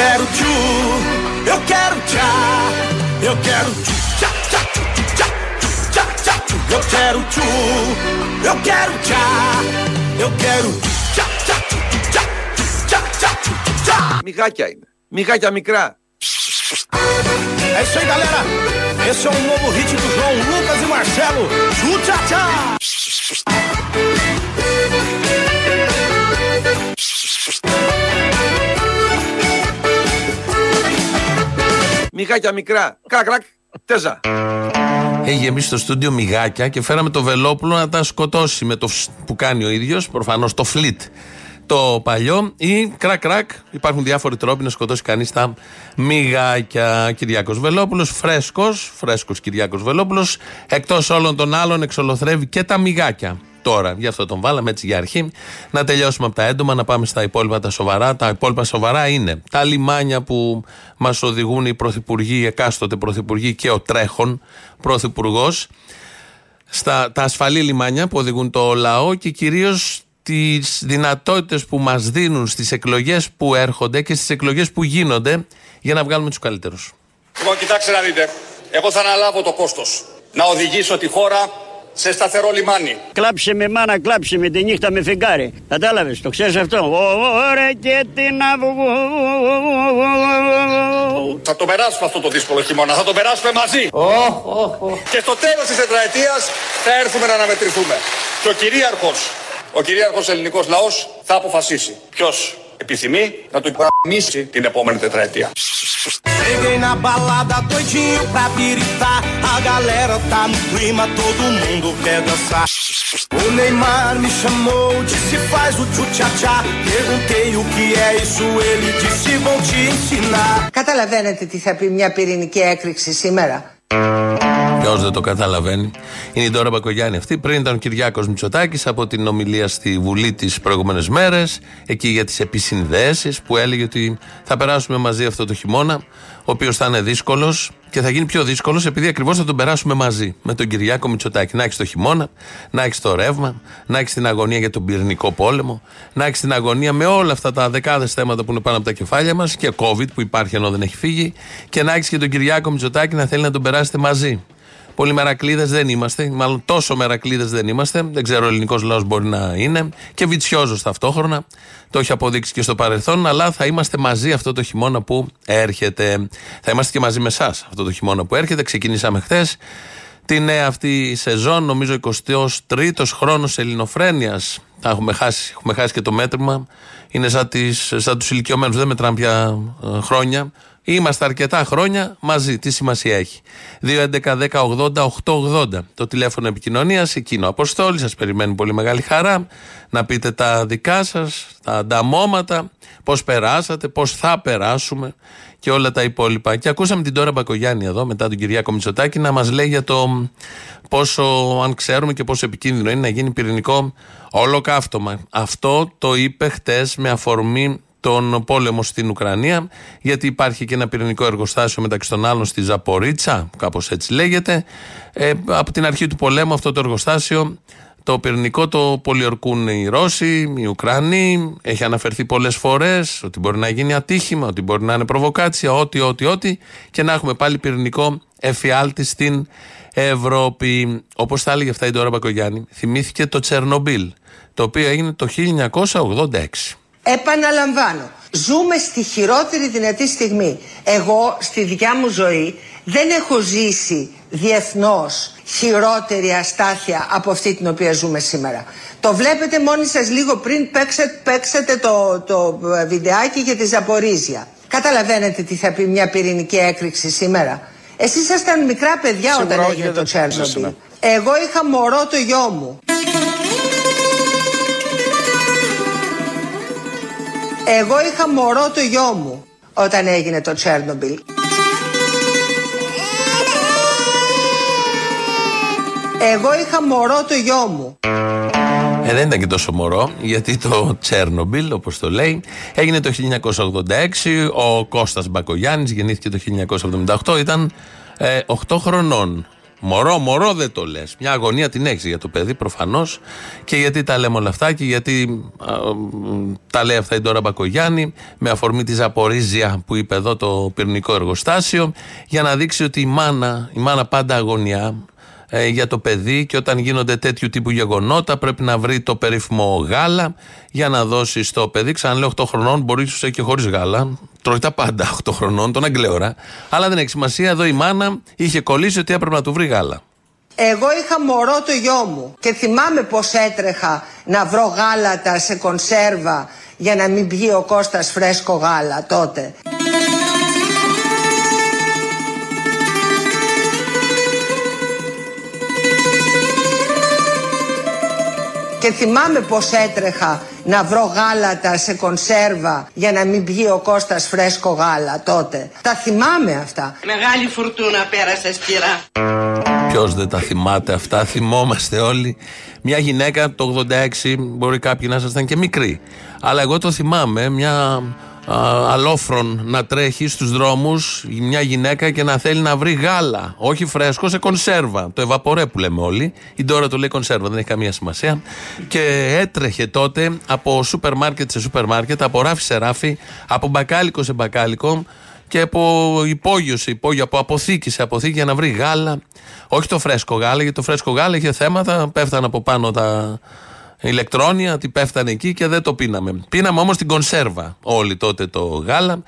quero tchu, eu quero tchá, eu quero tchu, tchá, tchá, tchá, tchá, tchá, tchu. Eu quero tchu, eu quero tchá, eu quero tchá, tchá, tchá, tchá, tchá, tchu, tchá. Μιγάκια είναι. Μιγάκια μικρά. É isso aí, galera. Esse é um novo hit do João Lucas e Marcelo. Tchu, tchá, tchá. Μιγάκια μικρά. Κρακ, κρακ. Τέζα. Έχει γεμίσει το στούντιο μιγάκια και φέραμε το Βελόπουλο να τα σκοτώσει με το φς που κάνει ο ίδιος, προφανώς το φλιτ το παλιό ή κρακ κρακ. Υπάρχουν διάφοροι τρόποι να σκοτώσει κανείς τα μιγάκια. Κυριάκος Βελόπουλος, φρέσκος, φρέσκος Κυριάκος Βελόπουλος, εκτός όλων των άλλων εξολοθρεύει και τα μιγάκια. Τώρα, γι' αυτό τον βάλαμε έτσι για αρχή. Να τελειώσουμε από τα έντομα, να πάμε στα υπόλοιπα τα σοβαρά. Τα υπόλοιπα σοβαρά είναι τα λιμάνια που μας οδηγούν οι πρωθυπουργοί, οι εκάστοτε πρωθυπουργοί και ο τρέχον πρωθυπουργός. Στα, τα ασφαλή λιμάνια που οδηγούν το λαό και κυρίως τις δυνατότητες που μας δίνουν στις εκλογές που έρχονται και στις εκλογές που γίνονται για να βγάλουμε τους καλύτερους. Λοιπόν, κοιτάξτε να δείτε. Εγώ θα αναλάβω το κόστος. Να οδηγήσω τη χώρα σε σταθερό λιμάνι. Κλάψε με μάνα, κλάψε με τη νύχτα με φεγγάρι. Κατάλαβες, το ξέρεις αυτό; Ωραία και την αυγό. Θα το περάσουμε αυτό το δύσκολο χειμώνα. Θα το περάσουμε μαζί. Και στο τέλος της τετραετίας θα έρθουμε να αναμετρηθούμε. Και ο κυρίαρχος, ο κυρίαρχος ελληνικός λαός θα αποφασίσει ποιος επιθυμεί να του υπογραμμίσει την επόμενη τετραετία. Cheguei na balada doidinho pra piritar. A galera tá no clima, todo mundo quer dançar. O Neymar me chamou, disse faz o tchu-tchá-tchá. Perguntei o que é isso, ele disse vou te ensinar. Καταλαβαίνετε τι θα πει μια πυρηνική έκρηξη σήμερα. Ποιο δεν το καταλαβαίνει. Είναι η Ντόρα Μπακογιάννη αυτή. Πριν ήταν ο Κυριάκος Μητσοτάκης από την ομιλία στη Βουλή τις προηγούμενες μέρες, εκεί για τις επισυνδέσεις, που έλεγε ότι θα περάσουμε μαζί αυτό το χειμώνα, ο οποίος θα είναι δύσκολος και θα γίνει πιο δύσκολος επειδή ακριβώς θα τον περάσουμε μαζί με τον Κυριάκο Μητσοτάκη. Να έχεις το χειμώνα, να έχεις το ρεύμα, να έχεις την αγωνία για τον πυρηνικό πόλεμο, να έχεις την αγωνία με όλα αυτά τα δεκάδες θέματα που είναι πάνω από τα κεφάλια μας και COVID που υπάρχει ενώ δεν έχει φύγει και να έχεις και τον Κυριάκο Μητσοτάκη να θέλει να τον περάσετε μαζί. Πολύ μερακλείδες δεν είμαστε, μάλλον τόσο μερακλείδες δεν είμαστε. Δεν ξέρω, ο ελληνικός λαός μπορεί να είναι και βιτσιόζος ταυτόχρονα. Το έχει αποδείξει και στο παρελθόν, αλλά θα είμαστε μαζί αυτό το χειμώνα που έρχεται. Θα είμαστε και μαζί με εσάς αυτό το χειμώνα που έρχεται. Ξεκινήσαμε χθες τη νέα αυτή σεζόν, νομίζω 23ο χρόνος ελληνοφρένειας. Έχουμε χάσει, έχουμε χάσει και το μέτρημα. Είναι σαν, τις, σαν τους ηλικιωμένους, δεν μετράμε πια ε, χρόνια. Είμαστε αρκετά χρόνια μαζί. Τι σημασία έχει; 2.11.10.80.880 το τηλέφωνο επικοινωνίας. Εκείνο Αποστόλη. Σας περιμένει πολύ μεγάλη χαρά να πείτε τα δικά σας, τα ανταμώματα, πώς περάσατε, πώς θα περάσουμε και όλα τα υπόλοιπα. Και ακούσαμε την Τώρα Μπακογιάννη εδώ, μετά τον Κυριάκο Μητσοτάκη, να μας λέει για το πόσο, αν ξέρουμε και πόσο επικίνδυνο είναι να γίνει πυρηνικό ολοκαύτωμα. Αυτό το είπε χτες με αφορμή τον πόλεμο στην Ουκρανία, γιατί υπάρχει και ένα πυρηνικό εργοστάσιο μεταξύ των άλλων στη Ζαπορίτσα, κάπως έτσι λέγεται. Ε, από την αρχή του πολέμου αυτό το εργοστάσιο, το πυρηνικό το πολιορκούν οι Ρώσοι, οι Ουκρανοί. Έχει αναφερθεί πολλές φορές ότι μπορεί να γίνει ατύχημα, ότι μπορεί να είναι προβοκάτσια, ό,τι, ό,τι, ό,τι. Και να έχουμε πάλι πυρηνικό εφιάλτη στην Ευρώπη. Όπως θα έλεγε αυτά η Ντόρα Μπακογιάννη, θυμήθηκε το Τσερνομπίλ, το οποίο έγινε το 1986. Επαναλαμβάνω, ζούμε στη χειρότερη δυνατή στιγμή. Εγώ στη δικιά μου ζωή δεν έχω ζήσει διεθνώς χειρότερη αστάθεια από αυτή την οποία ζούμε σήμερα. Το βλέπετε μόνοι σας λίγο πριν παίξετε, παίξετε το, το βιντεάκι για τη Ζαπορίζια. Καταλαβαίνετε τι θα πει μια πυρηνική έκρηξη σήμερα. Εσείς ήσασταν μικρά παιδιά Σίγουρα όταν όχι, έγινε το δεν Τσέρνομπιλ. ζήσαμε. Εγώ είχα μωρό το γιο μου. Εγώ είχα μωρό το γιο μου όταν έγινε το Τσέρνομπιλ. Εγώ είχα μωρό το γιο μου. Ε, δεν ήταν και τόσο μωρό, γιατί το Τσέρνομπιλ, όπως το λέει, έγινε το 1986. Ο Κώστας Μπακογιάννης γεννήθηκε το 1978, ήταν ε, 8 χρονών. Μωρό, μωρό δεν το λες. Μια αγωνία την έχεις για το παιδί προφανώς. Και γιατί τα λέμε όλα αυτά και γιατί α, τα λέει αυτά η Ντόρα Μπακογιάννη με αφορμή της Ζαπορίζια που είπε εδώ το πυρηνικό εργοστάσιο για να δείξει ότι η μάνα, η μάνα πάντα αγωνιά ε, για το παιδί και όταν γίνονται τέτοιου τύπου γεγονότα πρέπει να βρει το περίφημο γάλα για να δώσει στο παιδί. Ξαναλέω 8 χρονών, μπορεί ίσως και χωρίς γάλα. Τρώει τα πάντα 8 χρονών, τον αγγλέωρα. Αλλά δεν έχει σημασία. Εδώ η μάνα είχε κολλήσει ότι έπρεπε να του βρει γάλα. Εγώ είχα μωρό το γιο μου και θυμάμαι πως έτρεχα να βρω γάλατα σε κονσέρβα για να μην πιει ο Κώστας φρέσκο γάλα τότε. Και θυμάμαι πως έτρεχα να βρω γάλατα σε κονσέρβα για να μην πιει ο Κώστας φρέσκο γάλα τότε. Τα θυμάμαι αυτά. Μεγάλη φουρτούνα πέρασε σκυρά. Ποιος δεν τα θυμάται αυτά, θυμόμαστε όλοι. Μια γυναίκα το 86, μπορεί κάποιοι να ήσασταν και μικροί. Αλλά εγώ το θυμάμαι, μια α, αλόφρον να τρέχει στους δρόμους μια γυναίκα και να θέλει να βρει γάλα. Όχι φρέσκο, σε κονσέρβα. Το ευαπορέ που λέμε όλοι. Η Ντόρα το λέει κονσέρβα, δεν έχει καμία σημασία. Και έτρεχε τότε από σούπερ μάρκετ σε σούπερ μάρκετ, από ράφι σε ράφι, από μπακάλικο σε μπακάλικο και από υπόγειο σε υπόγειο, από αποθήκη σε αποθήκη για να βρει γάλα. Όχι το φρέσκο γάλα, γιατί το φρέσκο γάλα είχε θέματα, πέφταν από πάνω τα ηλεκτρόνια, ότι πέφτανε εκεί και δεν το πίναμε. Πίναμε όμως την κονσέρβα όλοι τότε το γάλα.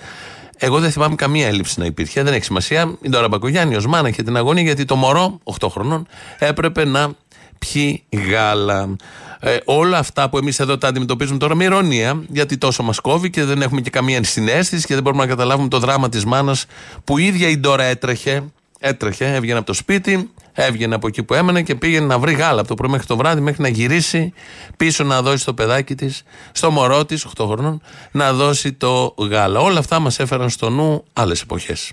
Εγώ δεν θυμάμαι καμία έλλειψη να υπήρχε, δεν έχει σημασία. Η Ντόρα Μπακογιάννη ως μάνα είχε την αγωνία γιατί το μωρό, 8 χρονών, έπρεπε να πιει γάλα. Ε, όλα αυτά που εμείς εδώ τα αντιμετωπίζουμε τώρα με ηρωνία, γιατί τόσο μας κόβει και δεν έχουμε και καμία συνέστηση και δεν μπορούμε να καταλάβουμε το δράμα της μάνας που η ίδια η Ντόρα έτρεχε. Έτρεχε, έβγαινε από το σπίτι, έβγαινε από εκεί που έμενε και πήγαινε να βρει γάλα από το πρωί μέχρι το βράδυ, μέχρι να γυρίσει πίσω να δώσει στο παιδάκι της, στο μωρό της, 8 χρονών, να δώσει το γάλα. Όλα αυτά μας έφεραν στο νου άλλες εποχές.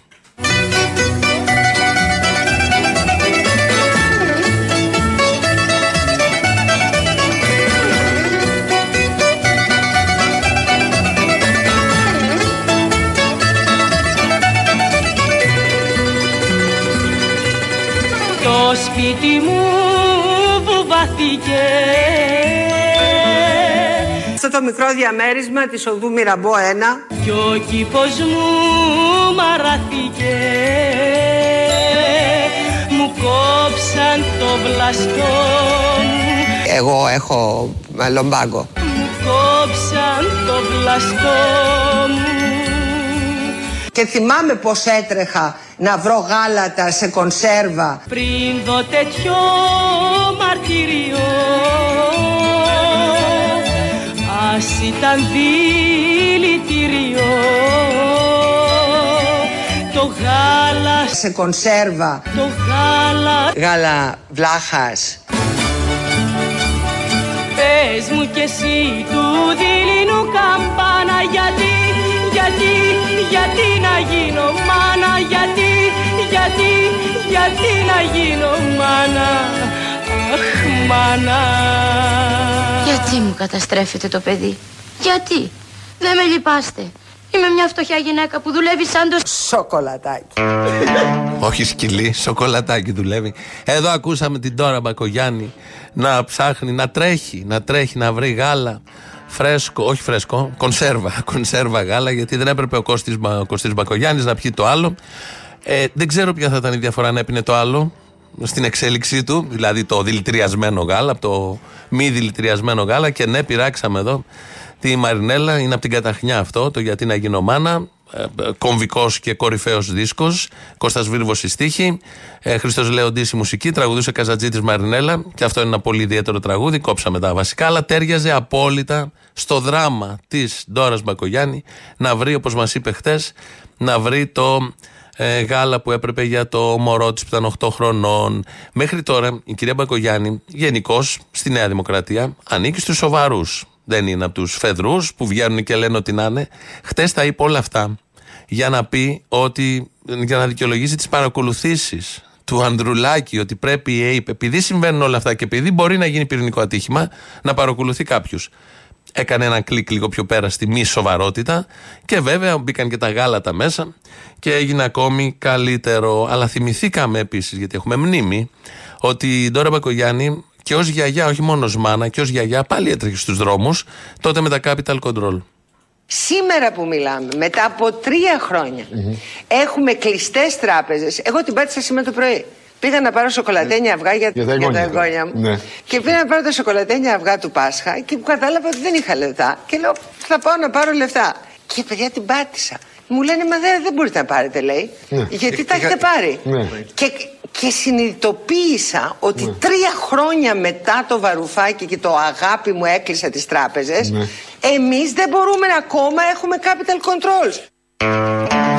Το σπίτι μου βουβάθηκε Αυτό το μικρό διαμέρισμα της οδού Μυραμπό 1 κι ο κήπος μου μαράθηκε. Μου κόψαν το βλαστό μου. Εγώ έχω ε, λομπάγκο. Μου κόψαν το βλαστό μου Και θυμάμαι πως έτρεχα να βρω γάλατα σε κονσέρβα. Πριν δω τέτοιο μαρτύριο ας ήταν δηλητήριο. Το γάλα, σε κονσέρβα. Το γάλα γάλα βλάχας. Πες μου κι εσύ του δειλινού καμπάνα γιατί, γιατί, γιατί να γίνω μάνα γιατί, γιατί, γιατί να γίνω μάνα Αχ μάνα Γιατί μου καταστρέφετε το παιδί; Γιατί; Δεν με λυπάστε Είμαι μια φτωχιά γυναίκα που δουλεύει σαν το σοκολατάκι Όχι σκυλί, σοκολατάκι δουλεύει. Εδώ ακούσαμε την Τώρα Μπακογιάννη να ψάχνει, να τρέχει, να τρέχει να βρει γάλα. Φρέσκο, όχι φρέσκο, κονσέρβα. Κονσέρβα γάλα, γιατί δεν έπρεπε ο Κώστης, Μπα- ο Κωστής Μπακογιάννης να πιει το άλλο. Ε, δεν ξέρω ποια θα ήταν η διαφορά να έπινε το άλλο στην εξέλιξή του, δηλαδή το δηλητηριασμένο γάλα, από το μη δηλητηριασμένο γάλα. Και ναι, πειράξαμε εδώ τη Μαρινέλα, είναι από την καταχνιά αυτό, το γιατί να γίνω μάνα. Κομβικός και κορυφαίος δίσκος. Κώστας Βίρβος στη στίχη. Ε, Χρήστο Λεοντή η μουσική. Τραγουδούσε Καζατζή Μαρινέλα. Και αυτό είναι ένα πολύ ιδιαίτερο τραγούδι. Κόψαμε τα βασικά. Αλλά τέριαζε απόλυτα στο δράμα της Ντόρας Μπακογιάννη να βρει, όπως μας είπε χτες, να βρει το ε, γάλα που έπρεπε για το μωρό της που ήταν 8 χρονών. Μέχρι τώρα η κυρία Μπακογιάννη, γενικώς στη Νέα Δημοκρατία, ανήκει στους σοβαρούς. Δεν είναι από τους φεδρούς που βγαίνουν και λένε ότι να είναι. Χτες τα είπε όλα αυτά για να πει ότι. για να δικαιολογήσει τις παρακολουθήσεις του Ανδρουλάκη ότι πρέπει η ΑΕΠ, επειδή συμβαίνουν όλα αυτά και επειδή μπορεί να γίνει πυρηνικό ατύχημα, να παρακολουθεί κάποιου. έκανε ένα κλικ λίγο πιο πέρα στη μη σοβαρότητα και βέβαια μπήκαν και τα γάλατα μέσα και έγινε ακόμη καλύτερο. Αλλά θυμηθήκαμε επίσης, γιατί έχουμε μνήμη, ότι η Ντόρα Μπακογιάννη και ως γιαγιά, όχι μόνος ω μάνα, και ως γιαγιά πάλι έτρεχε στους δρόμους τότε με τα Capital Control. Σήμερα που μιλάμε, μετά από τρία χρόνια, έχουμε κλειστές τράπεζες. Εγώ την πάτησα σήμερα το πρωί. Πήγα να πάρω σοκολατένια αυγά για, Για τα για τα εγγόνια. εγγόνια μου. Ναι. Και πήγα να πάρω τα σοκολατένια αυγά του Πάσχα και μου κατάλαβα ότι δεν είχα λεφτά. Και λέω, θα πάω να πάρω λεφτά. Και παιδιά την πάτησα. Μου λένε, μα δεν, δεν μπορείτε να πάρετε, λέει. Ναι. Γιατί Ε, τα έχετε είχα- πάρει. Ναι. Και, και συνειδητοποίησα ότι τρία χρόνια μετά το βαρουφάκι και το αγάπη μου έκλεισα τις τράπεζες, Ναι. εμείς δεν μπορούμε να ακόμα έχουμε capital controls.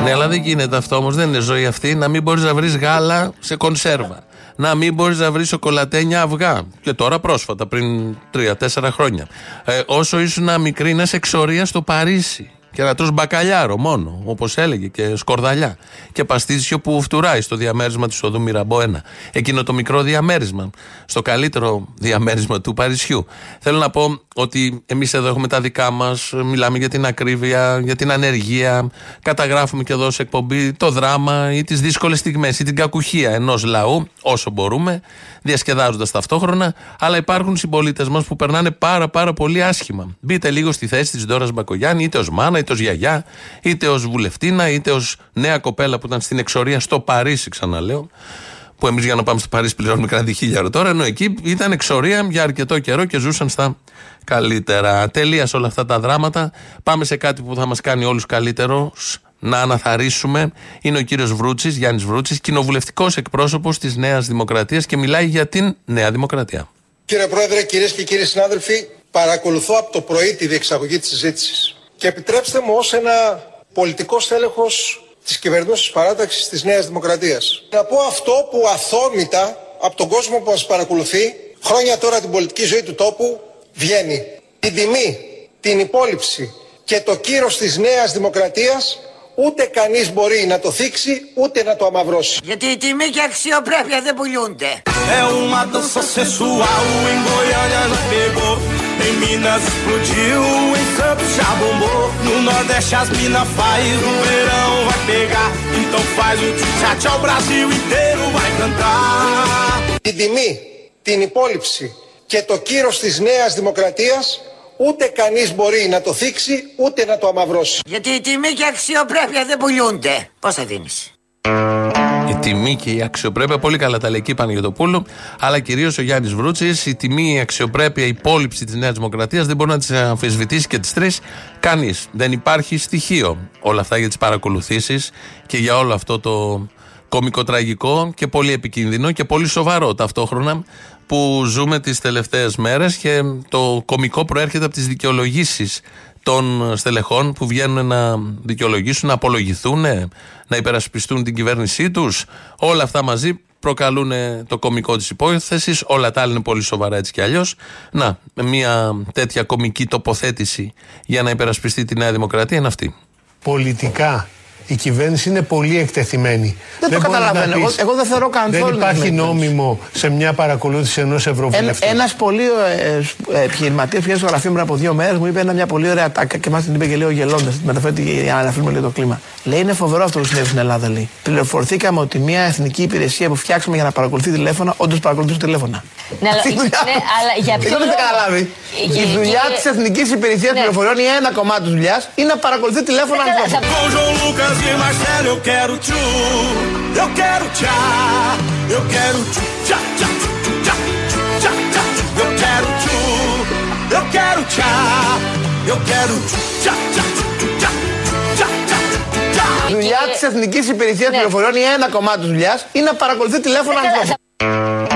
Ναι, αλλά δεν γίνεται αυτό όμως. Δεν είναι ζωή αυτή να μην μπορείς να βρεις γάλα σε κονσέρβα. Να μην μπορείς να βρεις σοκολατένια αυγά. Και τώρα πρόσφατα, πριν τρία-τέσσερα χρόνια. Ε, όσο ήσουν μικρή, να είσαι εξορία στο Παρίσι. Και να τρως μπακαλιάρο μόνο, όπως έλεγε, και σκορδαλιά. Και παστίτσιο που φτουράει στο διαμέρισμα του οδού Μυραμπό 1. Εκείνο το μικρό διαμέρισμα. Στο καλύτερο διαμέρισμα του Παρισιού. Θέλω να πω ότι εμείς εδώ έχουμε τα δικά μας, μιλάμε για την ακρίβεια, για την ανεργία. Καταγράφουμε και εδώ σε εκπομπή το δράμα ή τις δύσκολες στιγμές ή την κακουχία ενός λαού, όσο μπορούμε, διασκεδάζοντας ταυτόχρονα. Αλλά υπάρχουν συμπολίτες μας που περνάνε πάρα πάρα πολύ άσχημα. Μπείτε λίγο στη θέση της Ντόρας Μπακογιάννη, είτε ως μάνα, είτε ως γιαγιά, είτε ως βουλευτήνα, είτε ως νέα κοπέλα που ήταν στην εξορία στο Παρίσι, ξαναλέω. Που εμείς για να πάμε στο Παρίσι πληρώνουμε κανένα διχίλιαρο τώρα, ενώ εκεί ήταν εξορία για αρκετό καιρό και ζούσαν στα καλύτερα. Τελείας σε όλα αυτά τα δράματα. Πάμε σε κάτι που θα μας κάνει όλους καλύτερου να αναθαρίσουμε. Είναι ο κύριος Βρούτσης, Γιάννης Βρούτσης, κοινοβουλευτικός εκπρόσωπος της Νέας Δημοκρατίας και μιλάει για την Νέα Δημοκρατία. Κύριε Πρόεδρε, κυρίες και κύριοι συνάδελφοι, παρακολουθώ από το πρωί τη διεξαγωγή της συζήτησης. Και επιτρέψτε μου ως ένα πολιτικός τέλεχο της κυβερνούσης παράταξης της Νέας Δημοκρατίας να πω αυτό που αθόρμητα από τον κόσμο που μας παρακολουθεί χρόνια τώρα την πολιτική ζωή του τόπου βγαίνει. Την τιμή, την υπόλοιψη και το κύρος της Νέας Δημοκρατίας ούτε κανείς μπορεί να το θίξει ούτε να το αμαυρώσει. Γιατί η τιμή και αξιοπρέπεια δεν πουλιούνται. É uma dança sensual, em Goiânia já pegou. Em Minas explodiu, em Santos já bombou. No Nordeste as mina faz, no verão vai pegar. Então faz o tchá o Brasil inteiro vai cantar. Την τιμή, την υπόλοιψη και το κύρος της Νέας Δημοκρατίας ούτε κανείς μπορεί να το θίξει ούτε να το αμαυρώσει. Γιατί η τιμή και αξιοπρέπεια δεν πουλιούνται. Πώς θα δίνεις; Η τιμή και η αξιοπρέπεια, πολύ καλά τα λέει εκεί πάνω για το πούλο, αλλά κυρίως ο Γιάννης Βρούτσης. Η τιμή, η αξιοπρέπεια, η υπόλοιψη της Νέας Δημοκρατίας δεν μπορεί να τις αμφισβητήσει και τις τρεις κανείς. Δεν υπάρχει στοιχείο. Όλα αυτά για τις παρακολουθήσεις και για όλο αυτό το κομικοτραγικό και πολύ επικίνδυνο και πολύ σοβαρό ταυτόχρονα που ζούμε τις τελευταίες μέρες και το κομικό προέρχεται από τις δικαιολογήσεις των στελεχών που βγαίνουν να δικαιολογήσουν, να απολογηθούν, να υπερασπιστούν την κυβέρνησή τους. Όλα αυτά μαζί προκαλούν το κομικό της υπόθεσης, όλα τα άλλα είναι πολύ σοβαρά έτσι κι αλλιώς. Να, μια τέτοια κομική τοποθέτηση για να υπερασπιστεί τη Νέα Δημοκρατία είναι αυτή. πολιτικά η κυβέρνηση είναι πολύ εκτεθειμένη. Δεν το μπορείς καταλαβαίνω. να πεις- Εγώ- εγώ δεν θεωρώ καθόλου Δεν υπάρχει να είναι νόμιμο σε μια παρακολούθηση ενός ευρωβουλευτή. Ένας πολύ ε, επιχειρηματίας που πήγε στο γραφείο μου πριν από δύο μέρες μου είπε ένα, μια πολύ ωραία τάκα και μάλιστα την είπε και λέω γελώντας. Μεταφέρει για να αναφέρουμε λίγο το κλίμα. Λέει είναι φοβερό αυτό που συνέβη στην Ελλάδα. Λέει. Πληροφορηθήκαμε ότι μια εθνική υπηρεσία που φτιάξαμε για να παρακολουθεί τηλέφωνα, όντως παρακολουθεί τηλέφωνα. Ναι, αλλά, Αυτή η δουλειά- ναι, αλλά για ποιο Δεν το λόγο; καταλάβει. Ε, Η δουλειά κύριε- τη Εθνικής Υπηρεσίας Ναι. Πληροφοριών ή ένα κομμάτι της δουλειάς είναι να παρακολουθεί τηλέφωνα ανθρώπων. Com João Lucas e Marcelo eu quero tchu, eu quero tchá, eu quero tchu, tchá, tchá, tchu, tchá, tchá, tchá, tchu. eu quero tchu, eu quero tchá, eu quero tchu, tchá, tchá, tchu, τσα, τσα, τσα, τσα. Η δουλειά τη Εθνική Υπηρεσία Πληροφοριών ή ένα κομμάτι τη δουλειά είναι να παρακολουθεί τηλέφωνα ανθρώπων.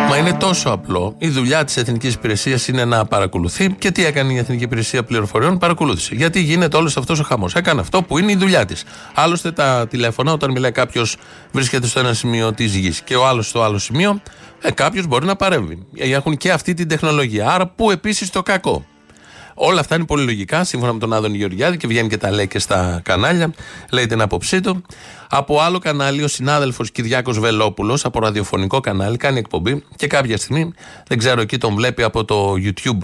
Μα είναι τόσο απλό. Η δουλειά της Εθνικής Υπηρεσίας είναι να παρακολουθεί. Και τι έκανε η Εθνική Υπηρεσία Πληροφοριών, παρακολούθησε. Γιατί γίνεται όλος αυτός ο χαμός. Έκανε αυτό που είναι η δουλειά της. Άλλωστε τα τηλέφωνα, όταν μιλάει κάποιος, βρίσκεται στο ένα σημείο της γης και ο άλλος στο άλλο σημείο, ε, κάποιος μπορεί να παρέμβει. Ε, Έχουν και αυτή την τεχνολογία. Άρα, πού επίσης το κακό; Όλα αυτά είναι πολύ λογικά, σύμφωνα με τον Άδωνη Γεωργιάδη και βγαίνει και τα λέει και στα κανάλια. Λέει την άποψή του. Από άλλο κανάλι, ο συνάδελφος Κυριάκος Βελόπουλος, από ραδιοφωνικό κανάλι, κάνει εκπομπή και κάποια στιγμή, δεν ξέρω, εκεί τον βλέπει από το YouTube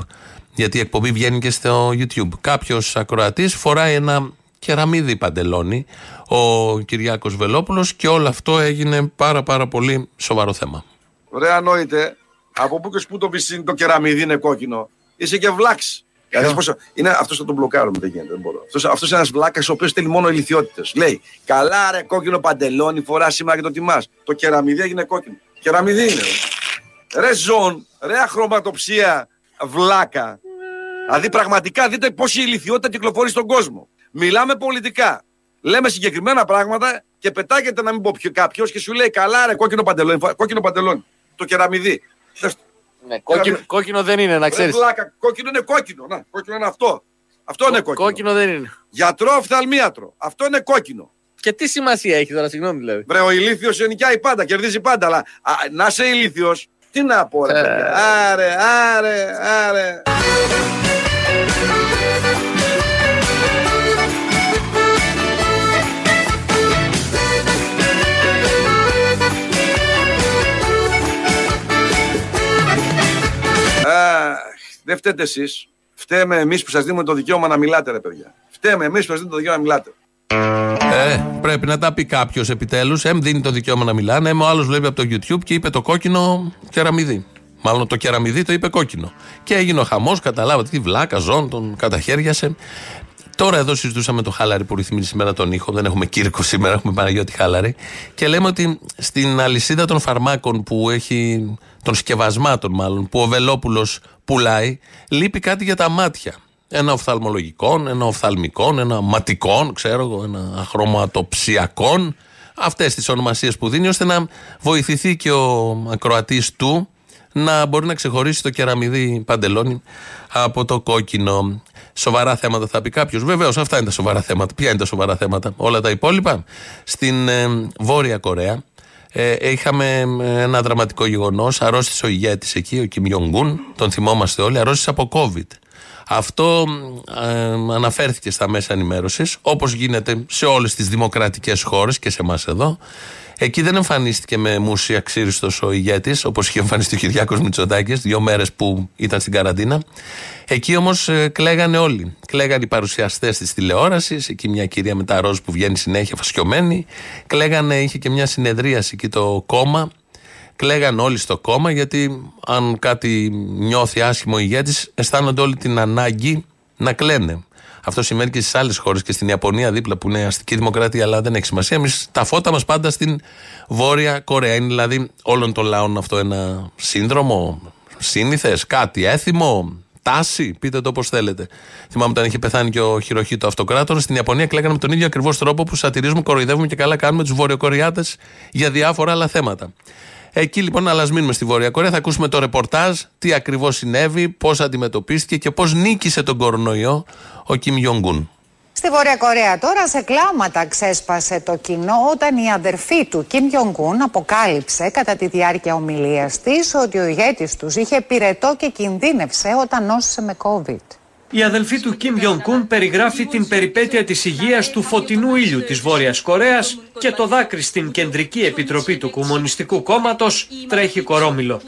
Γιατί η εκπομπή βγαίνει και στο YouTube. Κάποιος ακροατής φοράει ένα κεραμίδι παντελόνι, ο Κυριάκος Βελόπουλος, και όλο αυτό έγινε πάρα πάρα πολύ σοβαρό θέμα. Ωραία, νόητε. Από πού και σπού το πισίνι το κεραμίδι είναι κόκκινο. Είσαι και βλάξ. Δηλαδή, πόσο... είναι αυτός θα τον μπλοκάρουμε, δεν γίνεται. Δεν μπορώ. Αυτός, αυτός είναι ένας βλάκας ο οποίος θέλει μόνο ηλικιότητες. Λέει, καλά ρε κόκκινο παντελόνι, φορά σήμερα και το τιμάς. Το κεραμιδί έγινε κόκκινο. Κεραμιδί είναι. Ρε, ρε ζών, ρε αχρωματοψία, βλάκα. Δηλαδή, πραγματικά δείτε πόση ηλικιότητα κυκλοφορεί στον κόσμο. Μιλάμε πολιτικά. Λέμε συγκεκριμένα πράγματα και πετάγεται να μην πω κάποιος και σου λέει καλά, ρε κόκκινο παντελόνι. Κόκκινο παντελόνι. Το κεραμιδί. Δες το. Ναι, κόκκινο, κόκκινο δεν είναι, να Ρε ξέρεις. βλάκα, κόκκινο είναι κόκκινο. Να, κόκκινο είναι αυτό. Αυτό είναι κόκκινο. Κόκκινο δεν είναι. Γιατρό οφθαλμίατρο. Αυτό είναι κόκκινο. Και τι σημασία έχει τώρα, συγγνώμη δηλαδή. Βρε, ο ηλίθιος νοικιάει πάντα, κερδίζει πάντα. Αλλά α, να είσαι ηλίθιος, τι να πω, ρε. Ε. παιδιά. Άρε, άρε, άρε. Φταίτε εσείς. Φταίμε εμείς που σας δίνουμε το δικαίωμα να μιλάτε, ρε παιδιά. Φταίμε εμείς που σας δίνουμε το δικαίωμα να μιλάτε. Ε, πρέπει να τα πει κάποιος επιτέλους. Εμ δίνει το δικαίωμα να μιλάνε. Εμ ο άλλος βλέπει από το YouTube και είπε το κόκκινο κεραμιδί. Μάλλον το κεραμιδί το είπε κόκκινο. Και έγινε ο χαμός, καταλάβατε τι βλάκα, ζών, τον καταχέριασε. Τώρα εδώ συζητούσαμε το χάλαρη που ρυθμίζει σήμερα τον ήχο. Δεν έχουμε Κύρκο σήμερα, έχουμε Παναγιώτη Χάλαρη. Και λέμε ότι στην αλυσίδα των φαρμάκων που έχει, των σκευασμάτων μάλλον, που ο Βελόπουλος πουλάει, λείπει κάτι για τα μάτια. Ένα οφθαλμολογικό, ένα οφθαλμικό, ένα ματικών, ξέρω εγώ, ένα αχρωματοψιακών. Αυτές τις ονομασίες που δίνει, ώστε να βοηθηθεί και ο ακροατής του να μπορεί να ξεχωρίσει το κεραμιδί παντελόνι από το κόκκινο. Σοβαρά θέματα θα πει κάποιος. Βεβαίως, αυτά είναι τα σοβαρά θέματα. Ποια είναι τα σοβαρά θέματα, όλα τα υπόλοιπα. Στην ε, Βόρεια Κορέα ε, είχαμε ε, ένα δραματικό γεγονός. Αρρώστησε ο ηγέτης εκεί, ο Κιμ Ιονγκούν, τον θυμόμαστε όλοι, αρρώστησε από COVID. Αυτό ε, αναφέρθηκε στα μέσα ενημέρωσης, όπως γίνεται σε όλες τις δημοκρατικές χώρες και σε εμάς εδώ. Εκεί δεν εμφανίστηκε με μουσια ξύριστο ο ηγέτης, όπως είχε εμφανιστεί ο Κυριάκος Μητσοτάκης, δύο μέρες που ήταν στην καραντίνα. Εκεί όμως κλαίγανε όλοι. Κλαίγανε οι παρουσιαστές της τηλεόρασης, εκεί μια κυρία με τα ροζ που βγαίνει συνέχεια φασιωμένη. Κλαίγανε, είχε και μια συνεδρίαση εκεί το κόμμα. Κλαίγανε όλοι στο κόμμα γιατί αν κάτι νιώθει άσχημο ο ηγέτης, αισθάνονται όλοι την ανάγκη να κλαίνε. Αυτό σημαίνει και στις άλλες χώρες και στην Ιαπωνία δίπλα που είναι αστική δημοκρατία, αλλά δεν έχει σημασία. Εμείς τα φώτα μας πάντα στην Βόρεια Κορέα. Είναι δηλαδή όλων των λαών αυτό ένα σύνδρομο, σύνηθες, κάτι έθιμο, τάση, πείτε το όπως θέλετε. Θυμάμαι όταν είχε πεθάνει και ο Χειροχήτο Αυτοκράτορας. Στην Ιαπωνία κλαίγανε με τον ίδιο ακριβώς τρόπο που σατυρίζουμε, κοροϊδεύουμε και καλά κάνουμε τους Βορειοκορεάτε για διάφορα άλλα θέματα. Εκεί λοιπόν, αλλά ας μείνουμε στη Βόρεια Κορέα, θα ακούσουμε το ρεπορτάζ, τι ακριβώς συνέβη, πώς αντιμετωπίστηκε και πώς νίκησε τον κορονοϊό ο Κιμ Ιονγκούν. Στη Βόρεια Κορέα τώρα σε κλάματα ξέσπασε το κοινό όταν η αδερφή του Κιμ Γιονγκούν αποκάλυψε κατά τη διάρκεια ομιλίας της ότι ο ηγέτης τους είχε πυρετό και κινδύνευσε όταν νόσησε με COVID. Η αδελφή του Κιμ Γιονκούν περιγράφει την περιπέτεια της υγείας του φωτεινού ήλιου της Βόρειας Κορέας και το δάκρυ στην Κεντρική Επιτροπή του Κομμουνιστικού Κόμματος τρέχει κορόμιλο.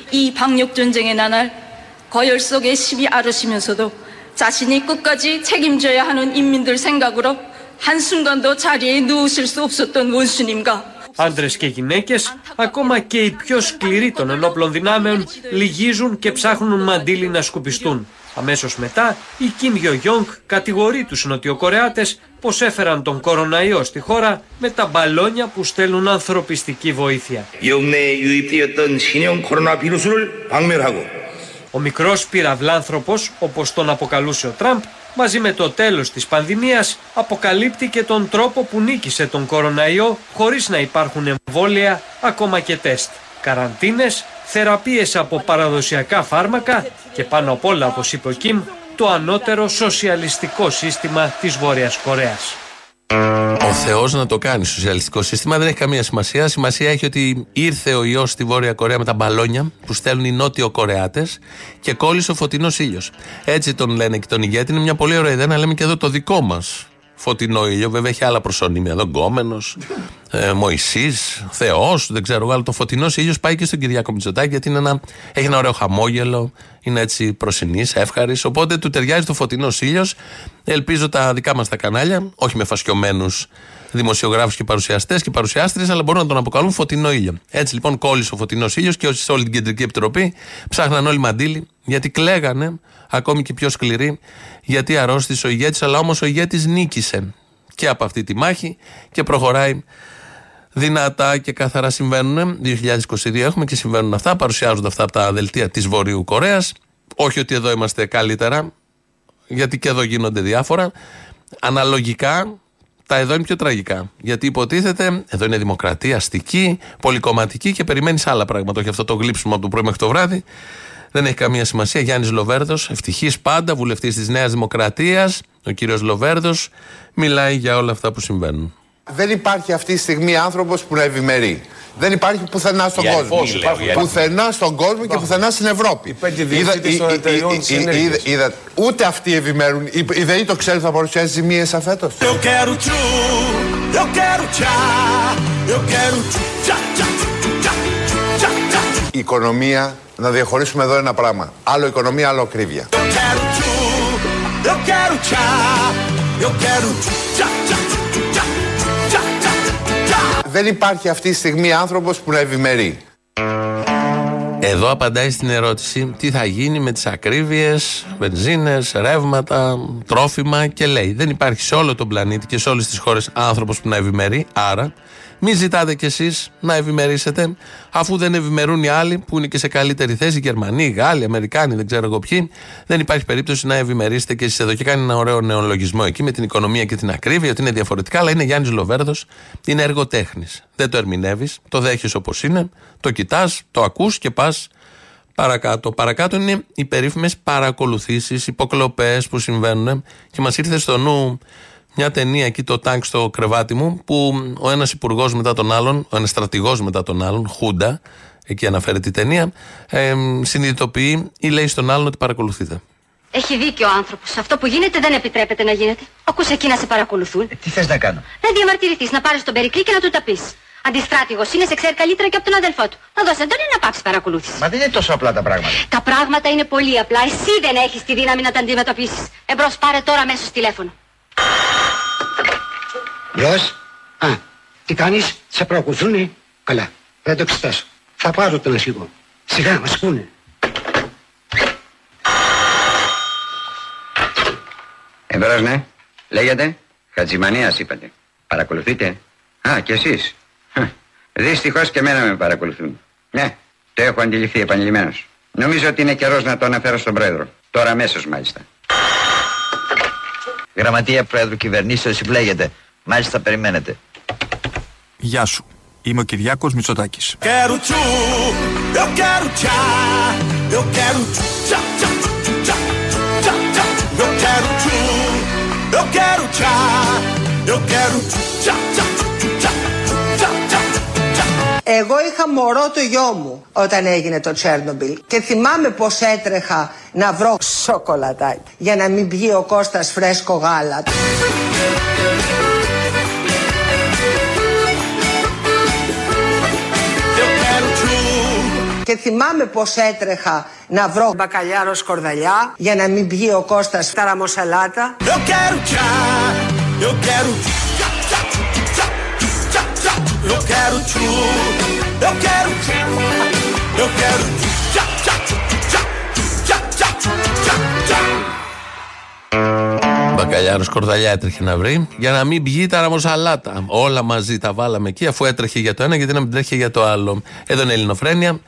Άντρες και γυναίκες, ακόμα και οι πιο σκληροί των ενόπλων δυνάμεων, λυγίζουν και ψάχνουν μαντίλι να σκουπιστούν. Αμέσως μετά, η Κιμ Γιόνγκ κατηγορεί τους Νοτιοκορεάτες πως έφεραν τον κοροναϊό στη χώρα με τα μπαλόνια που στέλνουν ανθρωπιστική βοήθεια. Ο μικρός πυραυλάνθρωπος, όπως τον αποκαλούσε ο Τραμπ, μαζί με το τέλος της πανδημίας, αποκαλύπτει και τον τρόπο που νίκησε τον κοροναϊό χωρίς να υπάρχουν εμβόλια, ακόμα και τεστ. Καραντίνες, θεραπείες από παραδοσιακά φάρμακα και πάνω απ' όλα, όπως είπε ο Κιμ, το ανώτερο σοσιαλιστικό σύστημα της Βόρειας Κορέας. Ο Θεός να το κάνει. Σοσιαλιστικό σύστημα δεν έχει καμία σημασία. Σημασία έχει ότι ήρθε ο ιό στη Βόρεια Κορέα με τα μπαλόνια που στέλνουν οι Νότιο Κορεάτες και κόλλησε ο φωτεινός ήλιος. Έτσι τον λένε και τον ηγέτη. Είναι μια πολύ ωραία ιδέα να λέμε και εδώ το δικό μας φωτεινό ήλιο. Βέβαια έχει άλλα προσωνύμια. Εδώ γκόμενος, ε, Μωυσής, Θεός, δεν ξέρω εγώ, αλλά το φωτεινός ήλιος πάει και στον Κυριάκο Μητσοτάκη γιατί είναι ένα, έχει ένα ωραίο χαμόγελο, είναι έτσι προσινής, εύχαρης. Οπότε του ταιριάζει το φωτεινός ήλιος. Ελπίζω τα δικά μας τα κανάλια, όχι με φασιωμένους δημοσιογράφους και παρουσιαστές και παρουσιάστριες, αλλά μπορούν να τον αποκαλούν φωτεινό ήλιο. Έτσι λοιπόν κόλλησε ο φωτεινός ήλιος και όσοι σε όλη την κεντρική επιτροπή ψάχναν όλοι μαντίλι, γιατί κλαίγανε, ακόμη και πιο σκληροί, γιατί αρρώστησε ο ηγέτης, αλλά όμως ο ηγέτης νίκησε και από αυτή τη μάχη και προχωράει δυνατά και καθαρά συμβαίνουν. 2022 έχουμε και συμβαίνουν αυτά. Παρουσιάζονται αυτά από τα δελτία της Βορείου Κορέας. Όχι ότι εδώ είμαστε καλύτερα, γιατί και εδώ γίνονται διάφορα. Αναλογικά, τα εδώ είναι πιο τραγικά. Γιατί υποτίθεται, εδώ είναι δημοκρατία, αστική, πολυκομματική και περιμένεις άλλα πράγματα. Όχι αυτό το γλύψιμο από το πρωί μέχρι το βράδυ. Δεν έχει καμία σημασία. Γιάννης Λοβέρδος, ευτυχής πάντα, βουλευτής της Νέας Δημοκρατίας. Ο κύριος Λοβέρδος μιλάει για όλα αυτά που συμβαίνουν. Δεν υπάρχει αυτή τη στιγμή άνθρωπος που να ευημερεί. Δεν υπάρχει πουθενά στον Για κόσμο. πώς, λέω, για πουθενά στον κόσμο και πουθενά στην Ευρώπη. διευθύντες των εταιριών της ενέργειας. είδα, ούτε αυτοί ευημερούν. Η, η ΔΕΗ το ξέρει θα παρουσιάσει ζημίες αφέτο. Eu quero tchu, eu quero tchá, eu quero tchu, tchá, tchá, tchá, tchá, tchá. Η οικονομία, να διαχωρίσουμε εδώ ένα πράγμα. Άλλο οικονομία, άλλο ακρίβεια. Eu quero tchu, eu quero tchá, eu quero tchu, tchá, tchá, tchá, tchá, tchá, tchá. Δεν υπάρχει αυτή τη στιγμή άνθρωπος που να ευημερεί. Εδώ απαντάει στην ερώτηση τι θα γίνει με τις ακρίβειες, βενζίνες, ρεύματα, τρόφιμα και λέει δεν υπάρχει σε όλο τον πλανήτη και σε όλες τις χώρες άνθρωπος που να ευημερεί άρα μην ζητάτε κι εσείς να ευημερήσετε αφού δεν ευημερούν οι άλλοι που είναι και σε καλύτερη θέση Γερμανοί, Γάλλοι, Αμερικάνοι δεν ξέρω εγώ ποιοι. Δεν υπάρχει περίπτωση να ευημερήσετε και εσείς εδώ. Και κάνει ένα ωραίο νεολογισμό εκεί με την οικονομία και την ακρίβεια ότι είναι διαφορετικά αλλά είναι Γιάννης Λοβέρδος είναι εργοτέχνης. Δεν το ερμηνεύεις, το δέχεις όπως είναι το κοιτάς, το ακούς και πας παρακάτω. Παρακάτω είναι οι περίφημες παρακολουθήσεις, υποκλοπές που συμβαίνουν. Και μας ήρθε στο νου μια ταινία εκεί, το τάγκ στο κρεβάτι μου, που ο ένας υπουργός μετά τον άλλον, ο ένας στρατηγός μετά τον άλλον, Χούντα, εκεί αναφέρεται η ταινία, ε, συνειδητοποιεί ή λέει στον άλλον ότι παρακολουθείτε. Έχει δίκιο ο άνθρωπος. Αυτό που γίνεται δεν επιτρέπεται να γίνεται. Ακούς εκεί να σε παρακολουθούν. Τι θες να κάνω; Να διαμαρτυρηθείς, να πάρεις τον Περικλή και να του τα πεις. Αντιστράτηγος είναι, σε ξέρει καλύτερα και από τον αδελφό του. Να δώσει εντολή να πάψει παρακολούθηση. Μα δεν είναι τόσο απλά τα πράγματα. Τα πράγματα είναι πολύ απλά. Εσύ δεν έχεις τη δύναμη να τα αντιμετωπίσεις. Εμπρός, πάρε τώρα αμέσω τηλέφωνο. Γιος, α, τι κάνεις, σε παρακολουθούνε. Καλά, δεν το εξετάσω. Θα πάρω τον ασυγό. Σιγά, μας ακούνε. Εμπρός, ναι. Λέγεται. Χατζημανίας είπατε. Παρακολουθείτε. Α, κι εσείς. Δυστυχώς και εμένα με παρακολουθούν. Ναι, το έχω αντιληφθεί επανειλημμένος. Νομίζω ότι είναι καιρός να το αναφέρω στον πρόεδρο. Τώρα αμέσως μάλιστα. Γραμματεία Πρόεδρου Κυβερνήσεως συμπλέγεται. Μάλιστα περιμένετε. Γεια σου. Είμαι ο Κυριάκος Μητσοτάκης. Quero tchu, eu quero tchá, eu quero tchu, tchá, Εγώ είχα μωρό το γιο μου όταν έγινε το Τσέρνομπιλ και θυμάμαι πως έτρεχα να βρω σοκολατάκι για να μην πιει ο Κώστας φρέσκο γάλα. Και θυμάμαι πως έτρεχα να βρω μπακαλιάρο σκορδαλιά για να μην πιει ο Κώστας ταραμοσαλάτα. Eu eu quero tchá, eu quero tchá, tchá, tchá, tchá, tchá, tchá, tchá. Μπακαλιάρο Κορδαλιά έτρεχε να βρει για να μην πιει τα ραμοσαλάτα. Όλα μαζί τα βάλαμε εκεί, αφού έτρεχε για το ένα, γιατί να μην τρέχει για το άλλο. Εδώ είναι η Ελληνοφρένεια.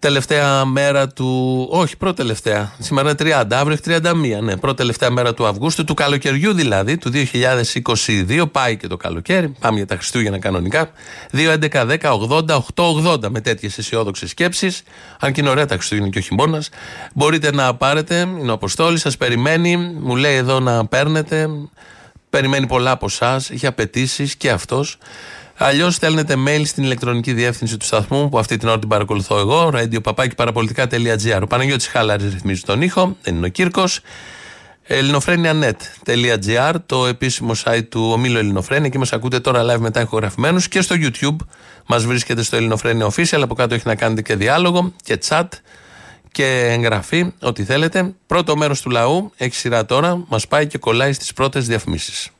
Τελευταία μέρα του. Όχι, πρώτη τελευταία. Σήμερα είναι 30, αύριο έχει 31. Ναι, πρώτη τελευταία μέρα του Αυγούστου, του καλοκαιριού δηλαδή, του 2022. Πάει και το καλοκαίρι. Πάμε για τα Χριστούγεννα κανονικά. 2, 11, 10, 80, 8, 80 με τέτοιες αισιόδοξες σκέψεις. Αν και είναι ωραία τα Χριστούγεννα και ο χειμώνας. Μπορείτε να πάρετε. Είναι ο Αποστόλης, σας περιμένει. Μου λέει εδώ να παίρνετε. Περιμένει πολλά από εσά. Έχει απαιτήσεις και αυτός. Αλλιώς στέλνετε mail στην ηλεκτρονική διεύθυνση του σταθμού που αυτή την ώρα την παρακολουθώ εγώ, radio Ο Παναγιώτης Χάλαρης ρυθμίζει τον ήχο, δεν είναι ο Κύρκος. ελληνοφρένια.net.gr, το επίσημο site του ομίλου Ελληνοφρένια. Εκεί μας ακούτε τώρα live μετά ηχογραφημένους και στο YouTube. Μας βρίσκεται στο Ελληνοφρένια Official. Από κάτω έχει να κάνετε και διάλογο και chat και εγγραφή, ό,τι θέλετε. Πρώτο μέρος του λαού έχει σειρά τώρα. Μας πάει και κολλάει στις πρώτες διαφημίσεις.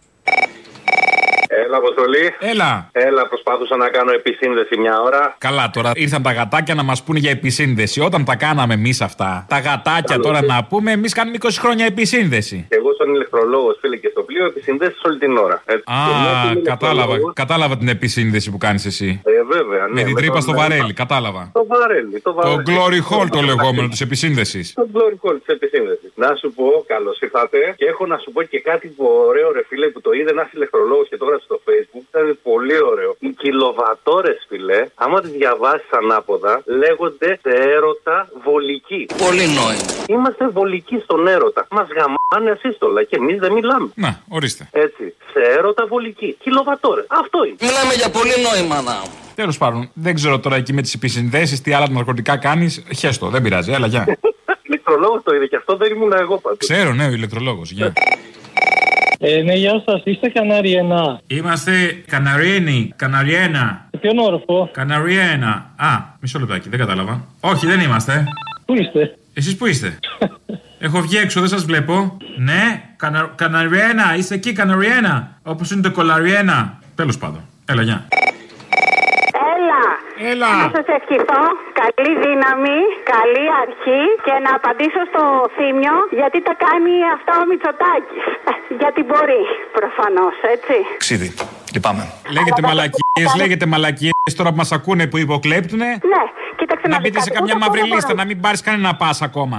Έλα, Αποστολή. Έλα. Έλα, προσπάθουσα να κάνω επισύνδεση μια ώρα. Καλά, τώρα ήρθαν τα γατάκια να μας πούνε για επισύνδεση. Όταν τα κάναμε εμείς αυτά, τα γατάκια Καλό, τώρα τι. να πούμε, εμείς κάνουμε 20 χρόνια επισύνδεση. Και εγώ, σαν ηλεκτρολόγος, φίλε και στο πλοίο, επισυνδέσει όλη την ώρα. Έτσι. Και μια Α, που είμαι κατάλαβα. ηλεκτρολόγος- Κατάλαβα την επισύνδεση που κάνεις εσύ. Ε, βέβαια, ναι. Με την με τρύπα τον- στο βαρέλι, κατάλαβα. Το βαρέλι, το Το βαρέλι. glory hole το λεγόμενο της επισύνδεση. Το glory hole της επισύνδεσης. Να σου πω, καλώς ήρθατε. Και έχω να σου πω και κάτι που ωραίο, ρε φίλε, που το είδε ένας ηλεκτρολόγος και το έγραψε στο Facebook. Ήταν πολύ ωραίο. Οι κιλοβατόρες, φίλε, άμα τις διαβάσεις ανάποδα, λέγονται σε έρωτα βολική. Πολύ νόημα. Είμαστε βολικοί στον έρωτα. Μας γαμάνε ασύστολα και εμείς δεν μιλάμε. Να, ορίστε. Έτσι. Σε έρωτα βολική. Κιλοβατόρες. Αυτό είναι. Μιλάμε για πολύ νόημα να. Τέλος πάντων, δεν ξέρω τώρα εκεί με τις επισυνδέσει τι άλλα ναρκωτικά κάνεις. Χέστο, δεν πειράζει, έλα, γεια. Ηλεκτρολόγος το είδε και αυτό δεν ήμουν εγώ πάντως. Ξέρω, ναι, ο ηλεκτρολόγος, γεια. Ε, ναι, γεια σας. Είστε Καναριενά. Είμαστε Καναριένοι, Καναριένα. Σε ποιον όροφο; Καναριένα. Α, μισό λεπτάκι, δεν κατάλαβα. Όχι, δεν είμαστε. Πού είστε; Εσείς που είστε; Έχω βγει έξω, δεν σας βλέπω. Ναι, Κανα... Καναριένα, είστε εκεί, Καναριένα. Όπως είναι το Κολαριένα. Τέλος πάντων. Έλα, γεια. Έλα. Έλα. Να σας ευχηθώ καλή δύναμη, καλή αρχή και να απαντήσω στο θύμιο γιατί τα κάνει αυτά ο Μητσοτάκης. Γιατί μπορεί, προφανώς, έτσι. Ξίδι. Λυπάμαι. Λέγεται μαλακίες, λέγεται μαλακίες τώρα που μας ακούνε που υποκλέπτουνε. Ναι, κοίταξε Να να μπείτε δεις σε κάτι, καμιά ούτε μαύρη αυτό δεν λίστα, μπορώ. να μην πάρεις κανένα πα ακόμα.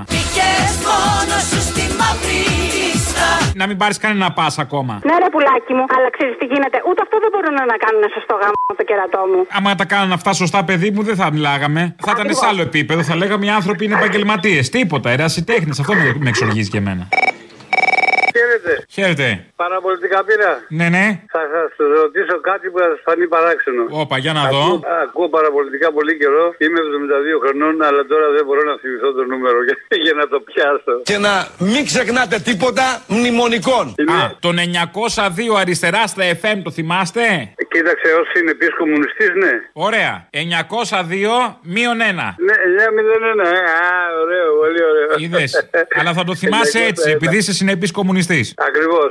Μπήκες μόνο σου στη μαύρη λίστα. Να μην πάρεις κανένα πα ακόμα. Ναι ρε πουλάκι μου, αλλά ξέρεις τι γίνεται, ούτε αυτό δεν μπορούν να κάνουν σωστό γάμο το κερατό μου. Άμα τα κάνανε αυτά σωστά, παιδί μου, δεν θα μιλάγαμε. Θα ήταν σε άλλο επίπεδο. Θα λέγαμε οι άνθρωποι είναι επαγγελματίες. Τίποτα, ερασιτέχνε. Αυτό με, με εξοργίζει και εμένα. Χαίρετε. Χαίρετε. Παραπολιτικά πήρα. Ναι, ναι. Θα σας ρωτήσω κάτι που θα σας φανεί παράξενο. Όπα, για να δω. Ακούω, ακούω παραπολιτικά πολύ καιρό. Είμαι 72 χρονών, αλλά τώρα δεν μπορώ να θυμηθώ το νούμερο για, για να το πιάσω. Και να μην ξεχνάτε τίποτα μνημονικών. Α, τον 902 αριστερά στα FM το θυμάστε; Κοίταξε, όσοι είναι επίσης κομμουνιστής, ναι. Ωραία. 902 μείον 1. Ναι, 901. Ε, α, ωραίο, πολύ ωραίο. Είδες. Αλλά θα το θυμάσαι έτσι, επειδή είσαι συνεπής κομμουνιστής. Ακριβώς.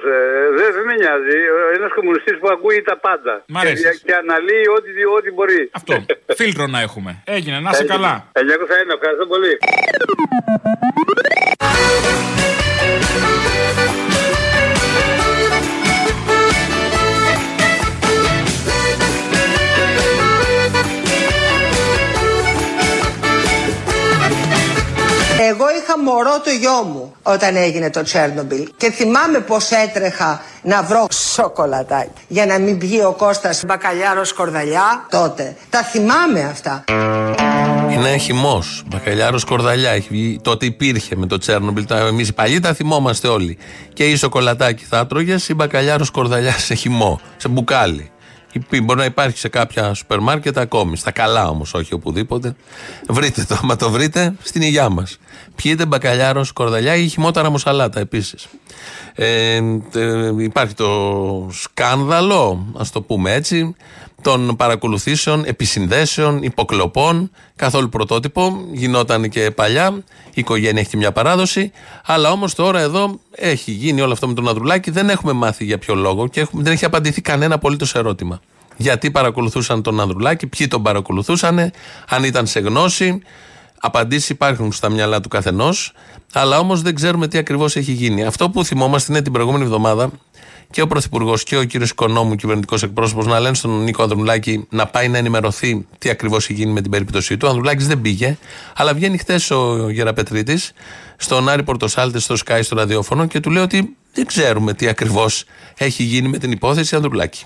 δεν δεν με νοιάζει. Ένας κομμουνιστής που ακούει τα πάντα. Μ' αρέσει. Και, και αναλύει ό,τι, ό,τι μπορεί. Αυτό. Φίλτρο να έχουμε. Έγινε, να είσαι Έγινε. καλά. 901, ευχαριστώ πολύ. Είχα μωρό το γιο μου όταν έγινε το Τσέρνομπιλ και θυμάμαι πως έτρεχα να βρω σοκολατάκι για να μην πιει ο Κώστας μπακαλιάρος σκορδαλιά τότε. Τα θυμάμαι αυτά. Είναι χυμός. Μπακαλιάρος κορδαλιά. Έχει βγει, τότε υπήρχε με το Τσέρνομπιλ. Εμείς οι παλιοί τα θυμόμαστε όλοι. Και η σοκολατάκι θα έτρωγε ή μπακαλιάρος κορδαλιά σε χυμό, σε μπουκάλι. Υπή- Μπορεί να υπάρχει σε κάποια σούπερ μάρκετ ακόμη. Στα καλά όμως, όχι οπουδήποτε. Βρείτε το, άμα το βρείτε, στην υγειά μας. Πιείτε μπακαλιάρο κορδαλιά ή χυμόταρα μοσαλάτα επίσης. Ε, ε, υπάρχει το σκάνδαλο, ας το πούμε έτσι, των παρακολουθήσεων, επισυνδέσεων, υποκλοπών. Καθόλου πρωτότυπο. Γινόταν και παλιά. Η οικογένεια έχει και μια παράδοση. Αλλά όμως τώρα εδώ έχει γίνει όλο αυτό με τον Ανδρουλάκη. Δεν έχουμε μάθει για ποιο λόγο και έχουμε, δεν έχει απαντηθεί κανένα απολύτως ερώτημα. Γιατί παρακολουθούσαν τον Ανδρουλάκη, ποιοι τον παρακολουθούσαν, αν ήταν σε γνώση. Απαντήσεις υπάρχουν στα μυαλά του καθενός, αλλά όμως δεν ξέρουμε τι ακριβώς έχει γίνει. Αυτό που θυμόμαστε είναι την προηγούμενη εβδομάδα και ο Πρωθυπουργός και ο κύριος Οικονόμου, κυβερνητικός εκπρόσωπος, να λένε στον Νίκο Ανδρουλάκη να πάει να ενημερωθεί τι ακριβώς έχει γίνει με την περίπτωσή του. Ο Ανδρουλάκης δεν πήγε, αλλά βγαίνει χθε ο Γεραπετρίτης στον Άρη Πορτοσάλτες στο Sky στο ραδιόφωνο και του λέει ότι δεν ξέρουμε τι ακριβώς έχει γίνει με την υπόθεση Ανδρουλάκη.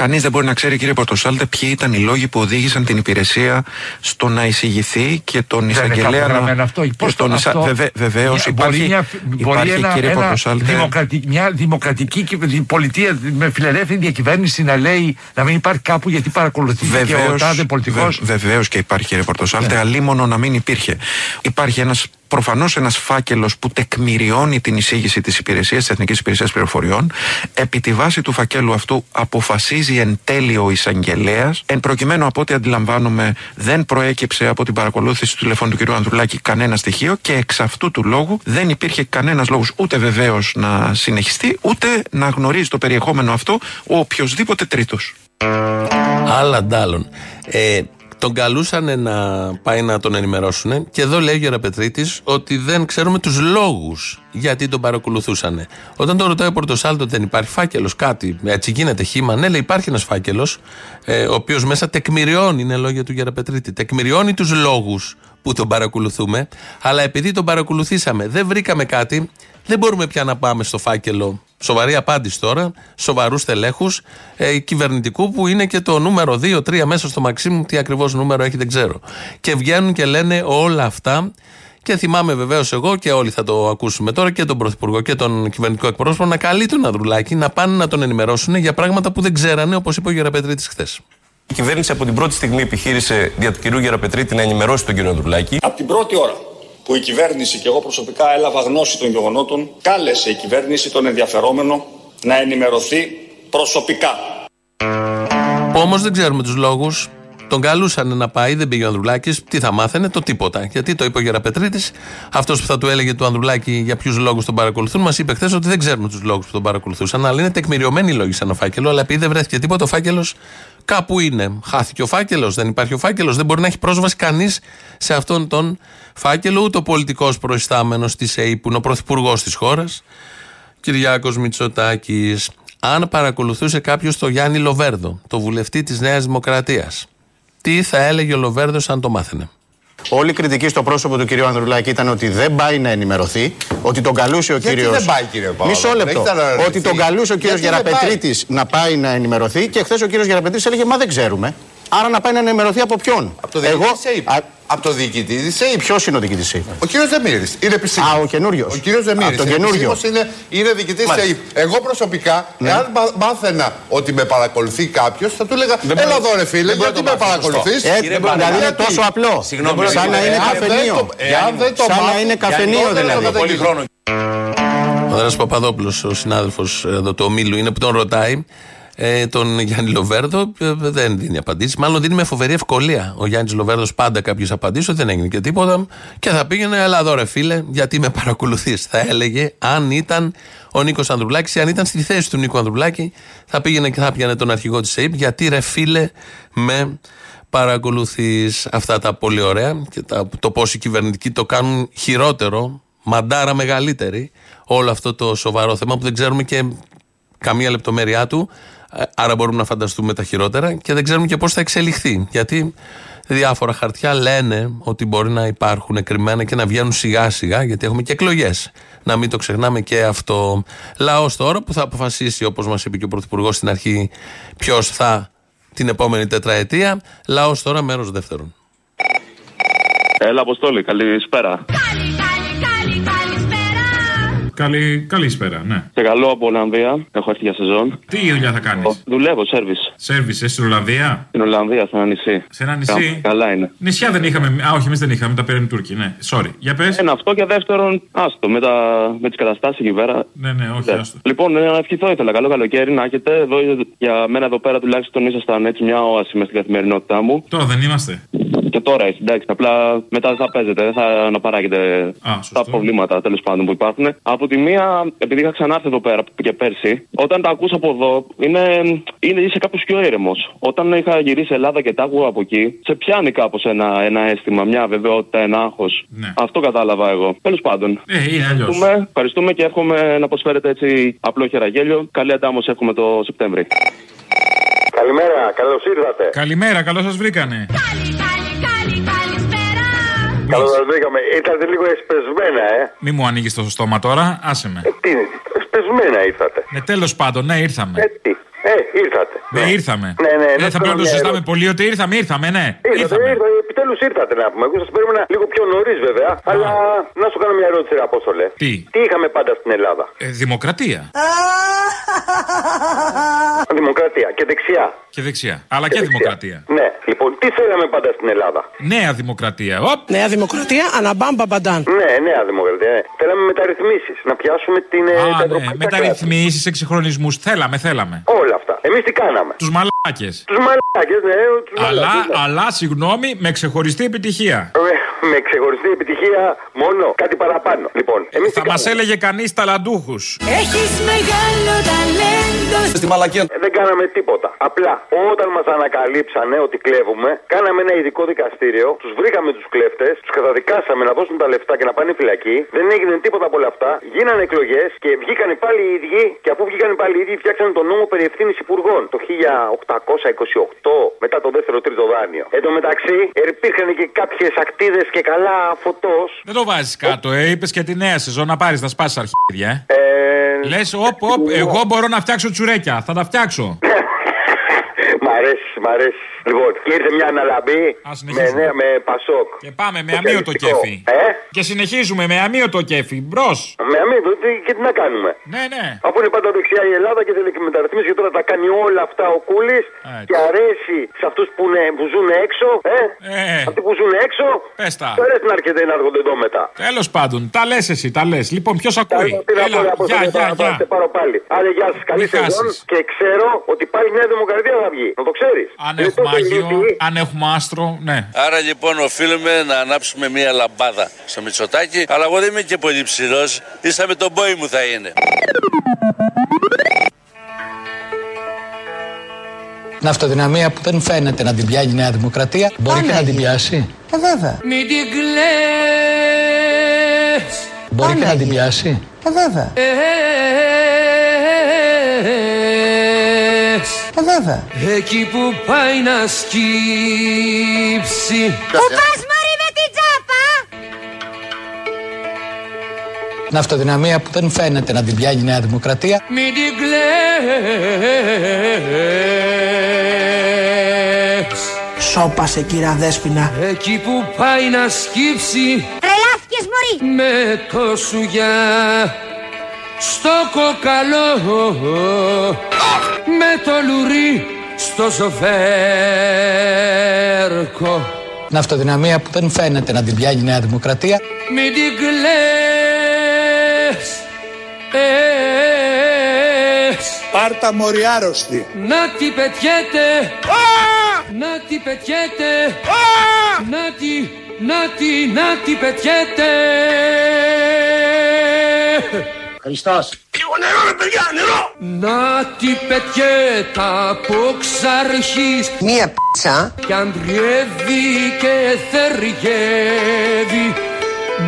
Κανείς δεν μπορεί να ξέρει, κύριε Πορτοσάλτε, ποιοι ήταν οι λόγοι που οδήγησαν την υπηρεσία στο να εισηγηθεί και τον Δεν είναι εισαγγελέα κάπου να. γραμμένο αυτό. Πώς τον το- εισα- αυτό- Βεβαι, Βεβαίως Μια- υπάρχει, μπορεί μια, μπορεί υπάρχει ένα, κύριε ένα Πορτοσάλτε. δημοκρατι- μια δημοκρατική κυβε- πολιτεία με φιλελεύθερη διακυβέρνηση να λέει να μην υπάρχει κάπου γιατί παρακολουθεί και ο Βεβαίως, τάδε πολιτικός. Βε, Βεβαίως και υπάρχει κύριε Πορτοσάλτε, Ναι. αλίμονο να μην υπήρχε. Υπάρχει ένας προφανώς ένας φάκελος που τεκμηριώνει την εισήγηση της υπηρεσίας, της Εθνικής Υπηρεσίας Πληροφοριών. Επί τη βάση του φακέλου αυτού αποφασίζει εν τέλει ο εισαγγελέας. Εν προκειμένου από ό,τι αντιλαμβάνομαι, δεν προέκυψε από την παρακολούθηση του τηλεφώνου του κ. Ανδρουλάκη κανένα στοιχείο και εξ αυτού του λόγου δεν υπήρχε κανένας λόγος ούτε βεβαίως να συνεχιστεί, ούτε να γνωρίζει το περιεχόμενο αυτό ο οποιοδήποτε τρίτος. Άλλα ντάλλον. Ε, τον καλούσαν να πάει να τον ενημερώσουν και εδώ λέει ο Γεραπετρίτη ότι δεν ξέρουμε τους λόγους γιατί τον παρακολουθούσαν. Όταν τον ρωτάει ο Πορτοσάλτο δεν υπάρχει φάκελος, κάτι έτσι γίνεται χήμα. Ναι, λέει υπάρχει ένας φάκελος, ε, ο οποίος μέσα τεκμηριώνει, είναι λόγια του Γεραπετρίτη, τεκμηριώνει τους λόγους που τον παρακολουθούμε, αλλά επειδή τον παρακολουθήσαμε δεν βρήκαμε κάτι, δεν μπορούμε πια να πάμε στο φάκελο. Σοβαρή απάντηση τώρα, σοβαρούς τελέχου ε, κυβερνητικού που είναι και το νούμερο 2-3 μέσα στο Μαξίμου. Τι ακριβώς νούμερο έχει δεν ξέρω. Και βγαίνουν και λένε όλα αυτά. Και θυμάμαι βεβαίως εγώ και όλοι θα το ακούσουμε τώρα και τον Πρωθυπουργό και τον κυβερνητικό εκπρόσωπο να καλεί τον Ανδρουλάκη να πάνε να τον ενημερώσουν για πράγματα που δεν ξέρανε, όπως είπε ο Γεραπετρίτης χθες. Η κυβέρνηση από την πρώτη στιγμή επιχείρησε δια του κυρίου Γεραπετρίτη να ενημερώσει τον κύριο Ανδρουλάκη. Από την πρώτη ώρα που η κυβέρνηση και εγώ προσωπικά έλαβα γνώση των γεγονότων, κάλεσε η κυβέρνηση τον ενδιαφερόμενο να ενημερωθεί προσωπικά. Που όμως δεν ξέρουμε τους λόγους. Τον καλούσαν να πάει, δεν πήγε ο Ανδρουλάκης. Τι θα μάθαινε, το τίποτα. Γιατί το είπε ο Γεραπετρίτης, αυτός που θα του έλεγε του Ανδρουλάκη για ποιους λόγους τον παρακολουθούν, μας είπε χθες ότι δεν ξέρουμε τους λόγους που τον παρακολουθούσαν. Αλλά είναι τεκμηριωμένοι οι λόγοι σαν φάκελο. Αλλά επειδή δεν βρέθηκε τίποτα, ο φάκελος κάπου είναι. Χάθηκε ο φάκελος, δεν υπάρχει ο φάκελος, δεν μπορεί να έχει πρόσβαση κανείς σε αυτόν τον φάκελο, ούτε ο πολιτικός προϊστάμενος της ΕΕ που είναι ο πρωθυπουργός της χώρας, Κυριάκος Μητσοτάκης. Αν παρακολουθούσε κάποιος το Γιάννη Λοβέρδο, το βουλευτή της Νέας Δημοκρατίας, τι θα έλεγε ο Λοβέρδος αν το μάθαινε; Όλη η κριτική στο πρόσωπο του κυρίου Ανδρουλάκη ήταν ότι δεν πάει να ενημερωθεί, ότι τον καλούσε ο Γιατί κύριο. δεν πάει, κύριε Παύλο, Μισό λεπτό. έχετε αναρωτηθεί. Ότι τον καλούσε ο κύριος Γιατί δεν Γεραπετρίτης να πάει να ενημερωθεί και χθες ο κύριος Γεραπετρίτης έλεγε Μα δεν ξέρουμε. Άρα να πάει να ενημερωθεί από ποιον; Από το διοικητή της ΕΕΠ. Από το διοικητή τη ΕΕΠ. Ποιος είναι ο διοικητής; Τη ΕΕΠ. Ο κύριος Δεμήρης. Είναι επισήμω. Α, ο καινούριος. Ο κύριος Δεμήρης. Από τον καινούριο. είναι, είναι διοικητής τη Μάλιστα. ΕΕΠ. Εγώ προσωπικά, Ναι. εάν μα- μάθαινα ότι με παρακολουθεί κάποιος, θα του έλεγα Δεν Έλα μπορεί- εδώ, ρε φίλε, δεν μπορεί γιατί να με το μάθεις παρακολουθείς; σωστό. Ε, δεν μπορεί- δηλαδή είναι τόσο απλό. Συγγνώμη, Σαν να είναι καφενείο. Εάν δεν το Σαν να μάθω- είναι καφενείο Γιάννη, δηλαδή. τότε Πολύ δεν χρόνο. Ο Δράσο Παπαδόπουλος, ο συνάδελφος εδώ του ομίλου, είναι που τον ρωτάει. Ε, τον Γιάννη Λοβέρδο ε, δεν δίνει απαντήσεις. Μάλλον δίνει με φοβερή ευκολία. Ο Γιάννης Λοβέρδος πάντα κάποιε απαντήσει, ότι δεν έγινε και τίποτα. Και θα πήγαινε, έλα εδώ ρε φίλε, γιατί με παρακολουθείς. Θα έλεγε αν ήταν ο Νίκος Ανδρουλάκης, αν ήταν στη θέση του Νίκο Ανδρουλάκη, θα πήγαινε και θα πιανε τον αρχηγό της ΑΕΠ, γιατί ρε φίλε με παρακολουθείς αυτά τα πολύ ωραία και τα, το πώς οι κυβερνητικοί το κάνουν χειρότερο, μαντάρα μεγαλύτερη, όλο αυτό το σοβαρό θέμα που δεν ξέρουμε και καμία λεπτομέρειά του. Ε, Άρα μπορούμε να φανταστούμε τα χειρότερα και δεν ξέρουμε και πώς θα εξελιχθεί. Γιατί διάφορα χαρτιά λένε ότι μπορεί να υπάρχουν κρυμμένα και να βγαίνουν σιγά σιγά, γιατί έχουμε και εκλογές. Να μην το ξεχνάμε και αυτό. Λαός τώρα που θα αποφασίσει, όπως μας είπε και ο Πρωθυπουργός στην αρχή, ποιος θα την επόμενη τετραετία. Λαός τώρα, μέρος δεύτερον. Έλα, Αποστόλη, καλησπέρα. Καλή, καλησπέρα, ναι. Σε καλό από Ολλανδία. Έχω έρθει για σεζόν. Τι δουλειά θα κάνεις; Δουλεύω, σερβις. Σέρβισε στην Ολλανδία; Στην Ολλανδία, σε ένα νησί. Σε ένα νησί; Κα- Καλά είναι. Νησιά δεν είχαμε. Α, όχι, εμείς δεν είχαμε. Τα πήραν οι Τούρκοι. Ναι, sorry. Για πες. Ένα αυτό και δεύτερον, άστο, με, τα, με τις καταστάσεις εκεί πέρα. Ναι, ναι, όχι, άστο. Λοιπόν, ε, να ευχηθώ ήθελα. Καλό καλοκαίρι να έχετε. Εδώ, για μένα εδώ πέρα τουλάχιστον ήσασταν έτσι μια όαση μες στην καθημερινότητά μου. Τώρα δεν είμαστε. Και τώρα έτσι, εντάξει. Απλά μετά δεν θα παίζετε, δεν θα αναπαράγετε τα προβλήματα τέλος πάντων που υπάρχουν. Από τη μία, επειδή είχα ξανάρθει εδώ πέρα και πέρσι, όταν τα ακούσα από εδώ, είναι, είναι είσαι κάπω πιο ήρεμο. Όταν είχα γυρίσει Ελλάδα και τα άκουγα από εκεί, σε πιάνει κάπως ένα, ένα αίσθημα, μια βεβαιότητα, ένα άγχος. Αυτό κατάλαβα εγώ. Τέλος πάντων. Ε, είναι αλλιώς. Ευχαριστούμε, ευχαριστούμε και εύχομαι να προσφέρετε έτσι απλό χεραγέλιο. Καλή αντάμωση έχουμε το Σεπτέμβρη. Καλημέρα, καλώς ήρθατε. Καλημέρα, καλώς σας βρήκανε. Καλώς σας βρήκαμε. Ήρθατε λίγο εσπεσμένα, ε. Μη μου ανοίγεις το στόμα τώρα, άσε με. Τι, εσπεσμένα ήρθατε. Ναι, τέλος πάντων, ναι, ήρθαμε. Ε, τι. Ε, ήρθατε. Ναι, ήρθαμε. Ναι, ναι, Ε, να θα πρέπει να το κάνω μια συζητάμε πολύ ότι ήρθαμε, ήρθαμε, ναι. Ήρθατε, ήρθατε, επιτέλου ήρθατε να πούμε. Εγώ σας περίμενα λίγο πιο νωρίς βέβαια. Αλλά να σου κάνω μια ερώτηση, ρε Απόστολε. Τι; Τι είχαμε πάντα στην Ελλάδα; Ε, δημοκρατία. Δημοκρατία και δεξιά. Και δεξιά. Αλλά και, δημοκρατία. Ναι, λοιπόν, τι θέλαμε πάντα στην Ελλάδα; Νέα δημοκρατία. Οπ. Νέα Δημοκρατία, αναμπάμπα μπαντάν. Ναι, νέα δημοκρατία. ναι. Θέλαμε μεταρρυθμίσεις. Να πιάσουμε την. ε, τα Α, ναι. ευρωπαϊκά Μεταρρυθμίσεις, εξυγχρονισμούς. Θέλαμε, θέλαμε. κράτη. Όλα αυτά. Εμείς τι κάναμε; Τους μαλάκες. Τους μαλάκες, ναι, τους Αλλά, αλλά, συγγνώμη, με ξεχωριστή επιτυχία. Με ξεχωριστή επιτυχία μόνο κάτι παραπάνω. Λοιπόν, εμείς Θα μας έλεγε κανείς ταλαντούχους. Έχεις μεγάλο ταλέντο. Στη μαλακία. Δεν κάναμε τίποτα. Απλά όταν μας ανακαλύψανε ότι κλέβουμε, κάναμε ένα ειδικό δικαστήριο, τους βρήκαμε τους κλέφτες, τους καταδικάσαμε να δώσουν τα λεφτά και να πάνε φυλακή. Δεν έγινε τίποτα από όλα αυτά. Γίνανε εκλογές και βγήκαν πάλι οι ίδιοι. Και αφού βγήκαν πάλι οι ίδιοι, φτιάξανε τον νόμο περί ευθύνης υπουργών το 1828 μετά το δεύτερο τρίτο δάνειο. Εν τω μεταξύ, υπήρχαν και κάποιες ακτίδες και καλά φωτός. Δεν το βάζεις κάτω, ε. Είπες και τη νέα σεζόν να πάρεις, να σπάσεις αρχίδια, ε. Ε, Λες, όπ, όπ, εγώ μπορώ να φτιάξω τσουρέκια. Θα τα φτιάξω. Μ' αρέσει, μ' αρέσει. Λοιπόν, και ήρθε μια αναλαμπή με, συνεχίζουμε. νέα, με Πασόκ. Και πάμε με αμύωτο κέφι. Ε; Και συνεχίζουμε με αμύωτο κέφι. Μπρος. Με αμύωτο, τι, και τι να κάνουμε; Ναι, ναι. Αφού είναι πάντα δεξιά η Ελλάδα και θέλει και μεταρρυθμίσεις και τώρα τα κάνει όλα αυτά ο Κούλης και αρέσει σε αυτούς που, είναι- που ζουν έξω. Ε; Ε. Αυτοί που ζουν έξω. Πες τα. Του αρέσει να έρχεται να έρχονται εδώ μετά. Τέλος πάντων, τα λες εσύ, τα λες. Λοιπόν, ποιος ακούει; Τι να πω, Έλα, να πω, γεια, θα- γεια, θα- γεια. θα σε πάρω πάλι. Άρα, γεια σας, καλή Μη σεζόν χάσεις. και ξέρω ότι πάλι η Νέα Δημοκρατία θα βγει. Να το ξέρεις. Αν έχουμε άγιο, αν έχουμε άστρο, ναι. Άρα λοιπόν οφείλουμε να ανάψουμε μία λαμπάδα στο Μητσοτάκι. Αλλά εγώ δεν είμαι και πολύ ψηλό. Ίσα με τον πόη μου θα είναι. Την αυτοδυναμία που δεν φαίνεται να την πιάνει η Νέα Δημοκρατία μπορεί και να την πιάσει. Ε, βέβαια. Μην την κλαις. Μπορεί και να την πιάσει. Ε, βέβαια. Ες. Ε, βέβαια. Εκεί που πάει να σκύψει. Πού πας μωρή με την τσάπα Την αυτοδυναμία που δεν φαίνεται να την πιάνει η Νέα Δημοκρατία Μην την κλαις. Σώπασε κύρα Δέσποινα. Εκεί που πάει να σκύψει. Τρελάθηκες μωρή Με το σουγιά στο κοκαλό. Με το λουρί στο σοφέρκο. Την αυτοδυναμία που δεν φαίνεται να την πιάνει η Νέα Δημοκρατία. Μην την κλαις. Εσ. Πάρτα μωρή άρρωστη. Να τη πετιέται. Να τη πετιέται. Να τη, να τη, να τη πετιέται Χριστός. Λίγο νερό ρε παιδιά, νερό Να τη πετιέται από ξαρχής Μία πίτσα. Κι αντριεύει και θεριεύει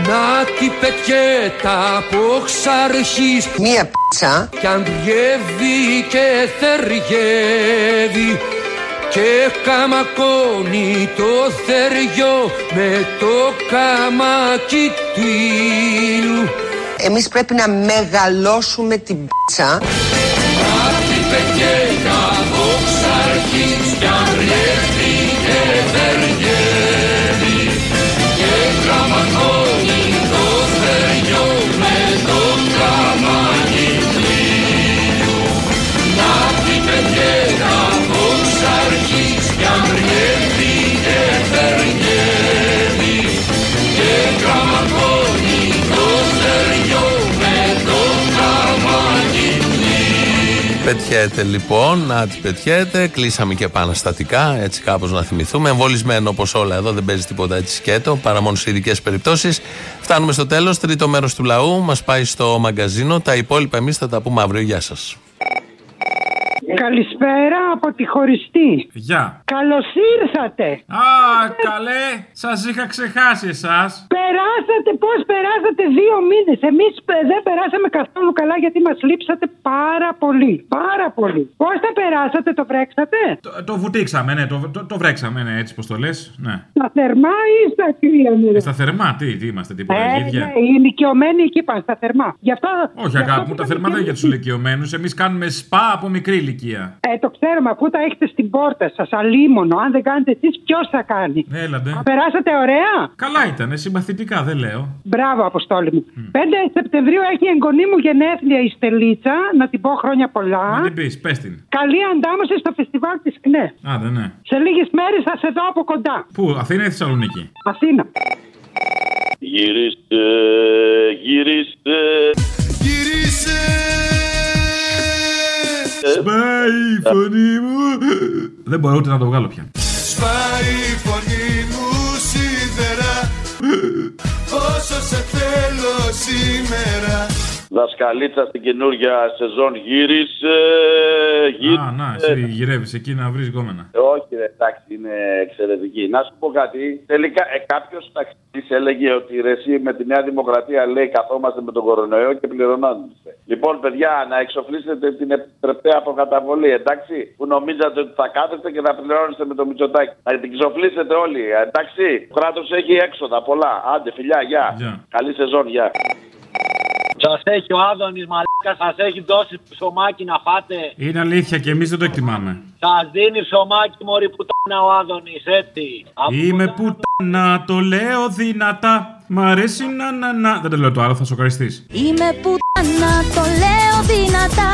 Να τη πετιέται από ξαρχής Μία πίτσα. Κι αντριεύει και θεριεύει και καμακώνει το θεριό με το καμάκι του ήλιου. Εμείς πρέπει να μεγαλώσουμε την πίτσα. Πετιέται λοιπόν, να τη πετιέται. Κλείσαμε και επαναστατικά, έτσι κάπως να θυμηθούμε. Εμβολισμένο όπως όλα εδώ, δεν παίζει τίποτα έτσι σκέτο, παρά μόνο σε ειδικές περιπτώσεις. Φτάνουμε στο τέλος. Τρίτο μέρος του λαού μας πάει στο μαγκαζίνο. Τα υπόλοιπα εμείς θα τα πούμε αύριο. Γεια σας. Καλησπέρα από τη χωριστή. Γεια. Καλώς ήρθατε. Α, καλέ, σας είχα ξεχάσει εσάς. Περάσατε, πώς περάσατε δύο μήνες. Εμείς δεν περάσαμε καθόλου καλά γιατί μας λείψατε πάρα πολύ. Πάρα πολύ. Πώς τα περάσατε, το βρέξατε; Το, το βουτήξαμε, ναι, το, το, το βρέξαμε, ναι, έτσι πώ το λες. Ναι. Στα θερμά ή στα κρύα, ναι. Ε, Στα θερμά, τι, τι είμαστε, τίποτα, Ε, αλήθεια. ναι, οι ηλικιωμένοι εκεί πάνε στα θερμά. Γι' αυτό. Όχι, αγάπη μου, τα θερμά δεν είναι για τους ηλικιωμένους. Εμείς κάνουμε σπα από μικρή ηλικία. Ηλικία. Ε, το ξέρουμε, αφού τα έχετε στην πόρτα σας, αλίμονο. Αν δεν κάνετε εσείς, ποιος θα κάνει; Έλαντε. Α, Περάσατε ωραία; Καλά ήταν, συμπαθητικά, δεν λέω. Μπράβο, Αποστόλη μου. 5 Σεπτεμβρίου έχει η εγγονή μου γενέθλια η Στελίτσα. Να την πω χρόνια πολλά. Να την πεις, πες την. Καλή αντάμωση στο φεστιβάλ της ΚΝΕ. Α, δεν ναι. Σε λίγες μέρες θα σε δω από κοντά. Πού, Αθήνα ή Θεσσαλονίκη; Αθήνα. Γυρίστε, γυρίστε. Γυρίσε. Σπάει η φωνή μου. Δεν μπορώ ούτε να το βγάλω πια. Σπάει η φωνή μου σίδερα Όσο σε θέλω σήμερα Δασκαλίτσα στην καινούργια σεζόν γύρισε. γύρισε. Α, να, εσύ γυρεύεις εκεί να βρεις γκόμενα. Όχι, ρε, εντάξει, είναι εξαιρετική. Να σου πω κάτι. Τελικά, ε, κάποιος ταξιτή έλεγε ότι ρε, εσύ με τη Νέα Δημοκρατία λέει καθόμαστε με τον κορονοϊό και πληρωνόμαστε. Λοιπόν, παιδιά, να εξοφλήσετε την επιτρεπτέα αποκαταβολή, εντάξει, που νομίζατε ότι θα κάθεστε και θα πληρώνεστε με το μυτσοτάκι. Να την εξοφλήσετε όλοι, εντάξει. Το κράτος έχει έξοδα πολλά. Άντε, φιλιά, γεια. Καλή σεζόν, γεια. Σας έχει ο Άδωνης μαλάκα, σας έχει δώσει ψωμάκι να φάτε. Είναι αλήθεια και εμείς δεν το εκτιμάμε. Σας δίνει ψωμάκι μωρή πουτάνα ο Άδωνης, έτσι. Είμαι πουτάνα, το λέω δυνατά. Μ' αρέσει να να να. Δεν το λέω το άλλο, θα σοκαριστείς. Είμαι πουτάνα, το λέω δυνατά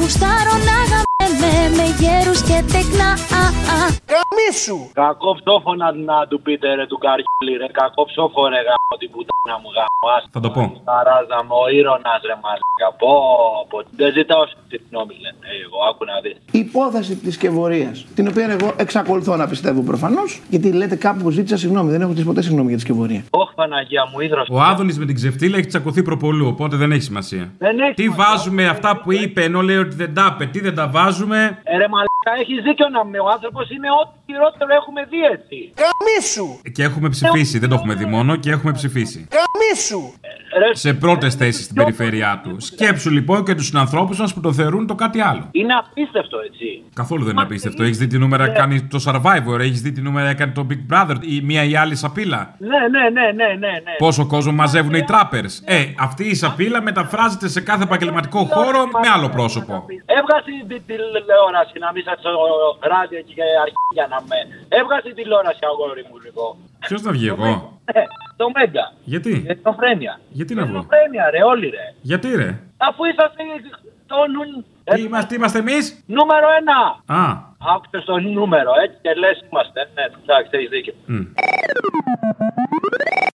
Γουστάρω να γαμμέμαι με γέρους και τεκνά α, α. Καμίσου! Κακό ψόφο να, να του πείτε ρε του καριόλι ρε. Κακό ψόφο ρε γάμο την πουτάνα μου γάμο. Ας Θα το πω. τα ράζα μου, ο ήρωνας ρε μαλάκα. Πω, πω. Δεν ζητάω συγγνώμη λένε. Εγώ άκου να δεις. Η υπόθεση της Σκευωρία, την οποία εγώ εξακολουθώ να πιστεύω προφανώς, γιατί λέτε κάπου που ζήτησα συγγνώμη. Δεν έχω ζητήσει ποτέ συγγνώμη για τη Σκευωρία. Όχι Παναγία μου, ίδρος. Ο Άδωνης με την ξεφτύλα έχει τσακωθεί προπολού, οπότε δεν έχει σημασία. Δεν έχει Τι βάζουμε αυτά που είπε ενώ λέει ότι δεν τα είπε, τι δεν τα βάζουμε; Ε, ρε μαλάκα, έχεις δίκιο να με. Ο άνθρωπος είναι ό,τι χειρότερο έχουμε δει έτσι. Καμίσου! Και έχουμε ψηφίσει, δεν το έχουμε δει μόνο και έχουμε ψηφίσει. Καμίσου! Σε πρώτες θέσεις στην περιφέρειά τους. Σκέψου λοιπόν και τους συνανθρώπους μας που το θεωρούν το κάτι άλλο. Είναι απίστευτο έτσι. Καθόλου δεν είναι απίστευτο. Έχεις δει τι νούμερα κάνει το Survivor, έχεις δει τι νούμερα έκανε το Big Brother, η μία ή άλλη σαπίλα. Ναι, ναι, ναι, ναι, ναι. ναι. Πόσο κόσμο μαζεύουν οι trappers. Ε, αυτή η σαπίλα μεταφράζεται σε κάθε επαγγελματικό χώρο με άλλο πρόσωπο. Έβγασε την τηλεόραση να μην σας ράδιο και αρχίδια να με. Έβγασε τηλεόραση αγόρι μου λίγο. Ποιος θα βγει εγώ; Ε, το Μέγκα. Γιατί; Ελληνοφρένεια. Γιατί να βγω; Ελληνοφρένεια, ρε, όλοι ρε. Γιατί ρε; Αφού είσαστε το νου... Τι είμαστε, τι είμαστε εμείς; Νούμερο ένα. Α. Άκουσε το νούμερο, έτσι και λες είμαστε. Ναι, εντάξει, έχεις δίκιο. μ.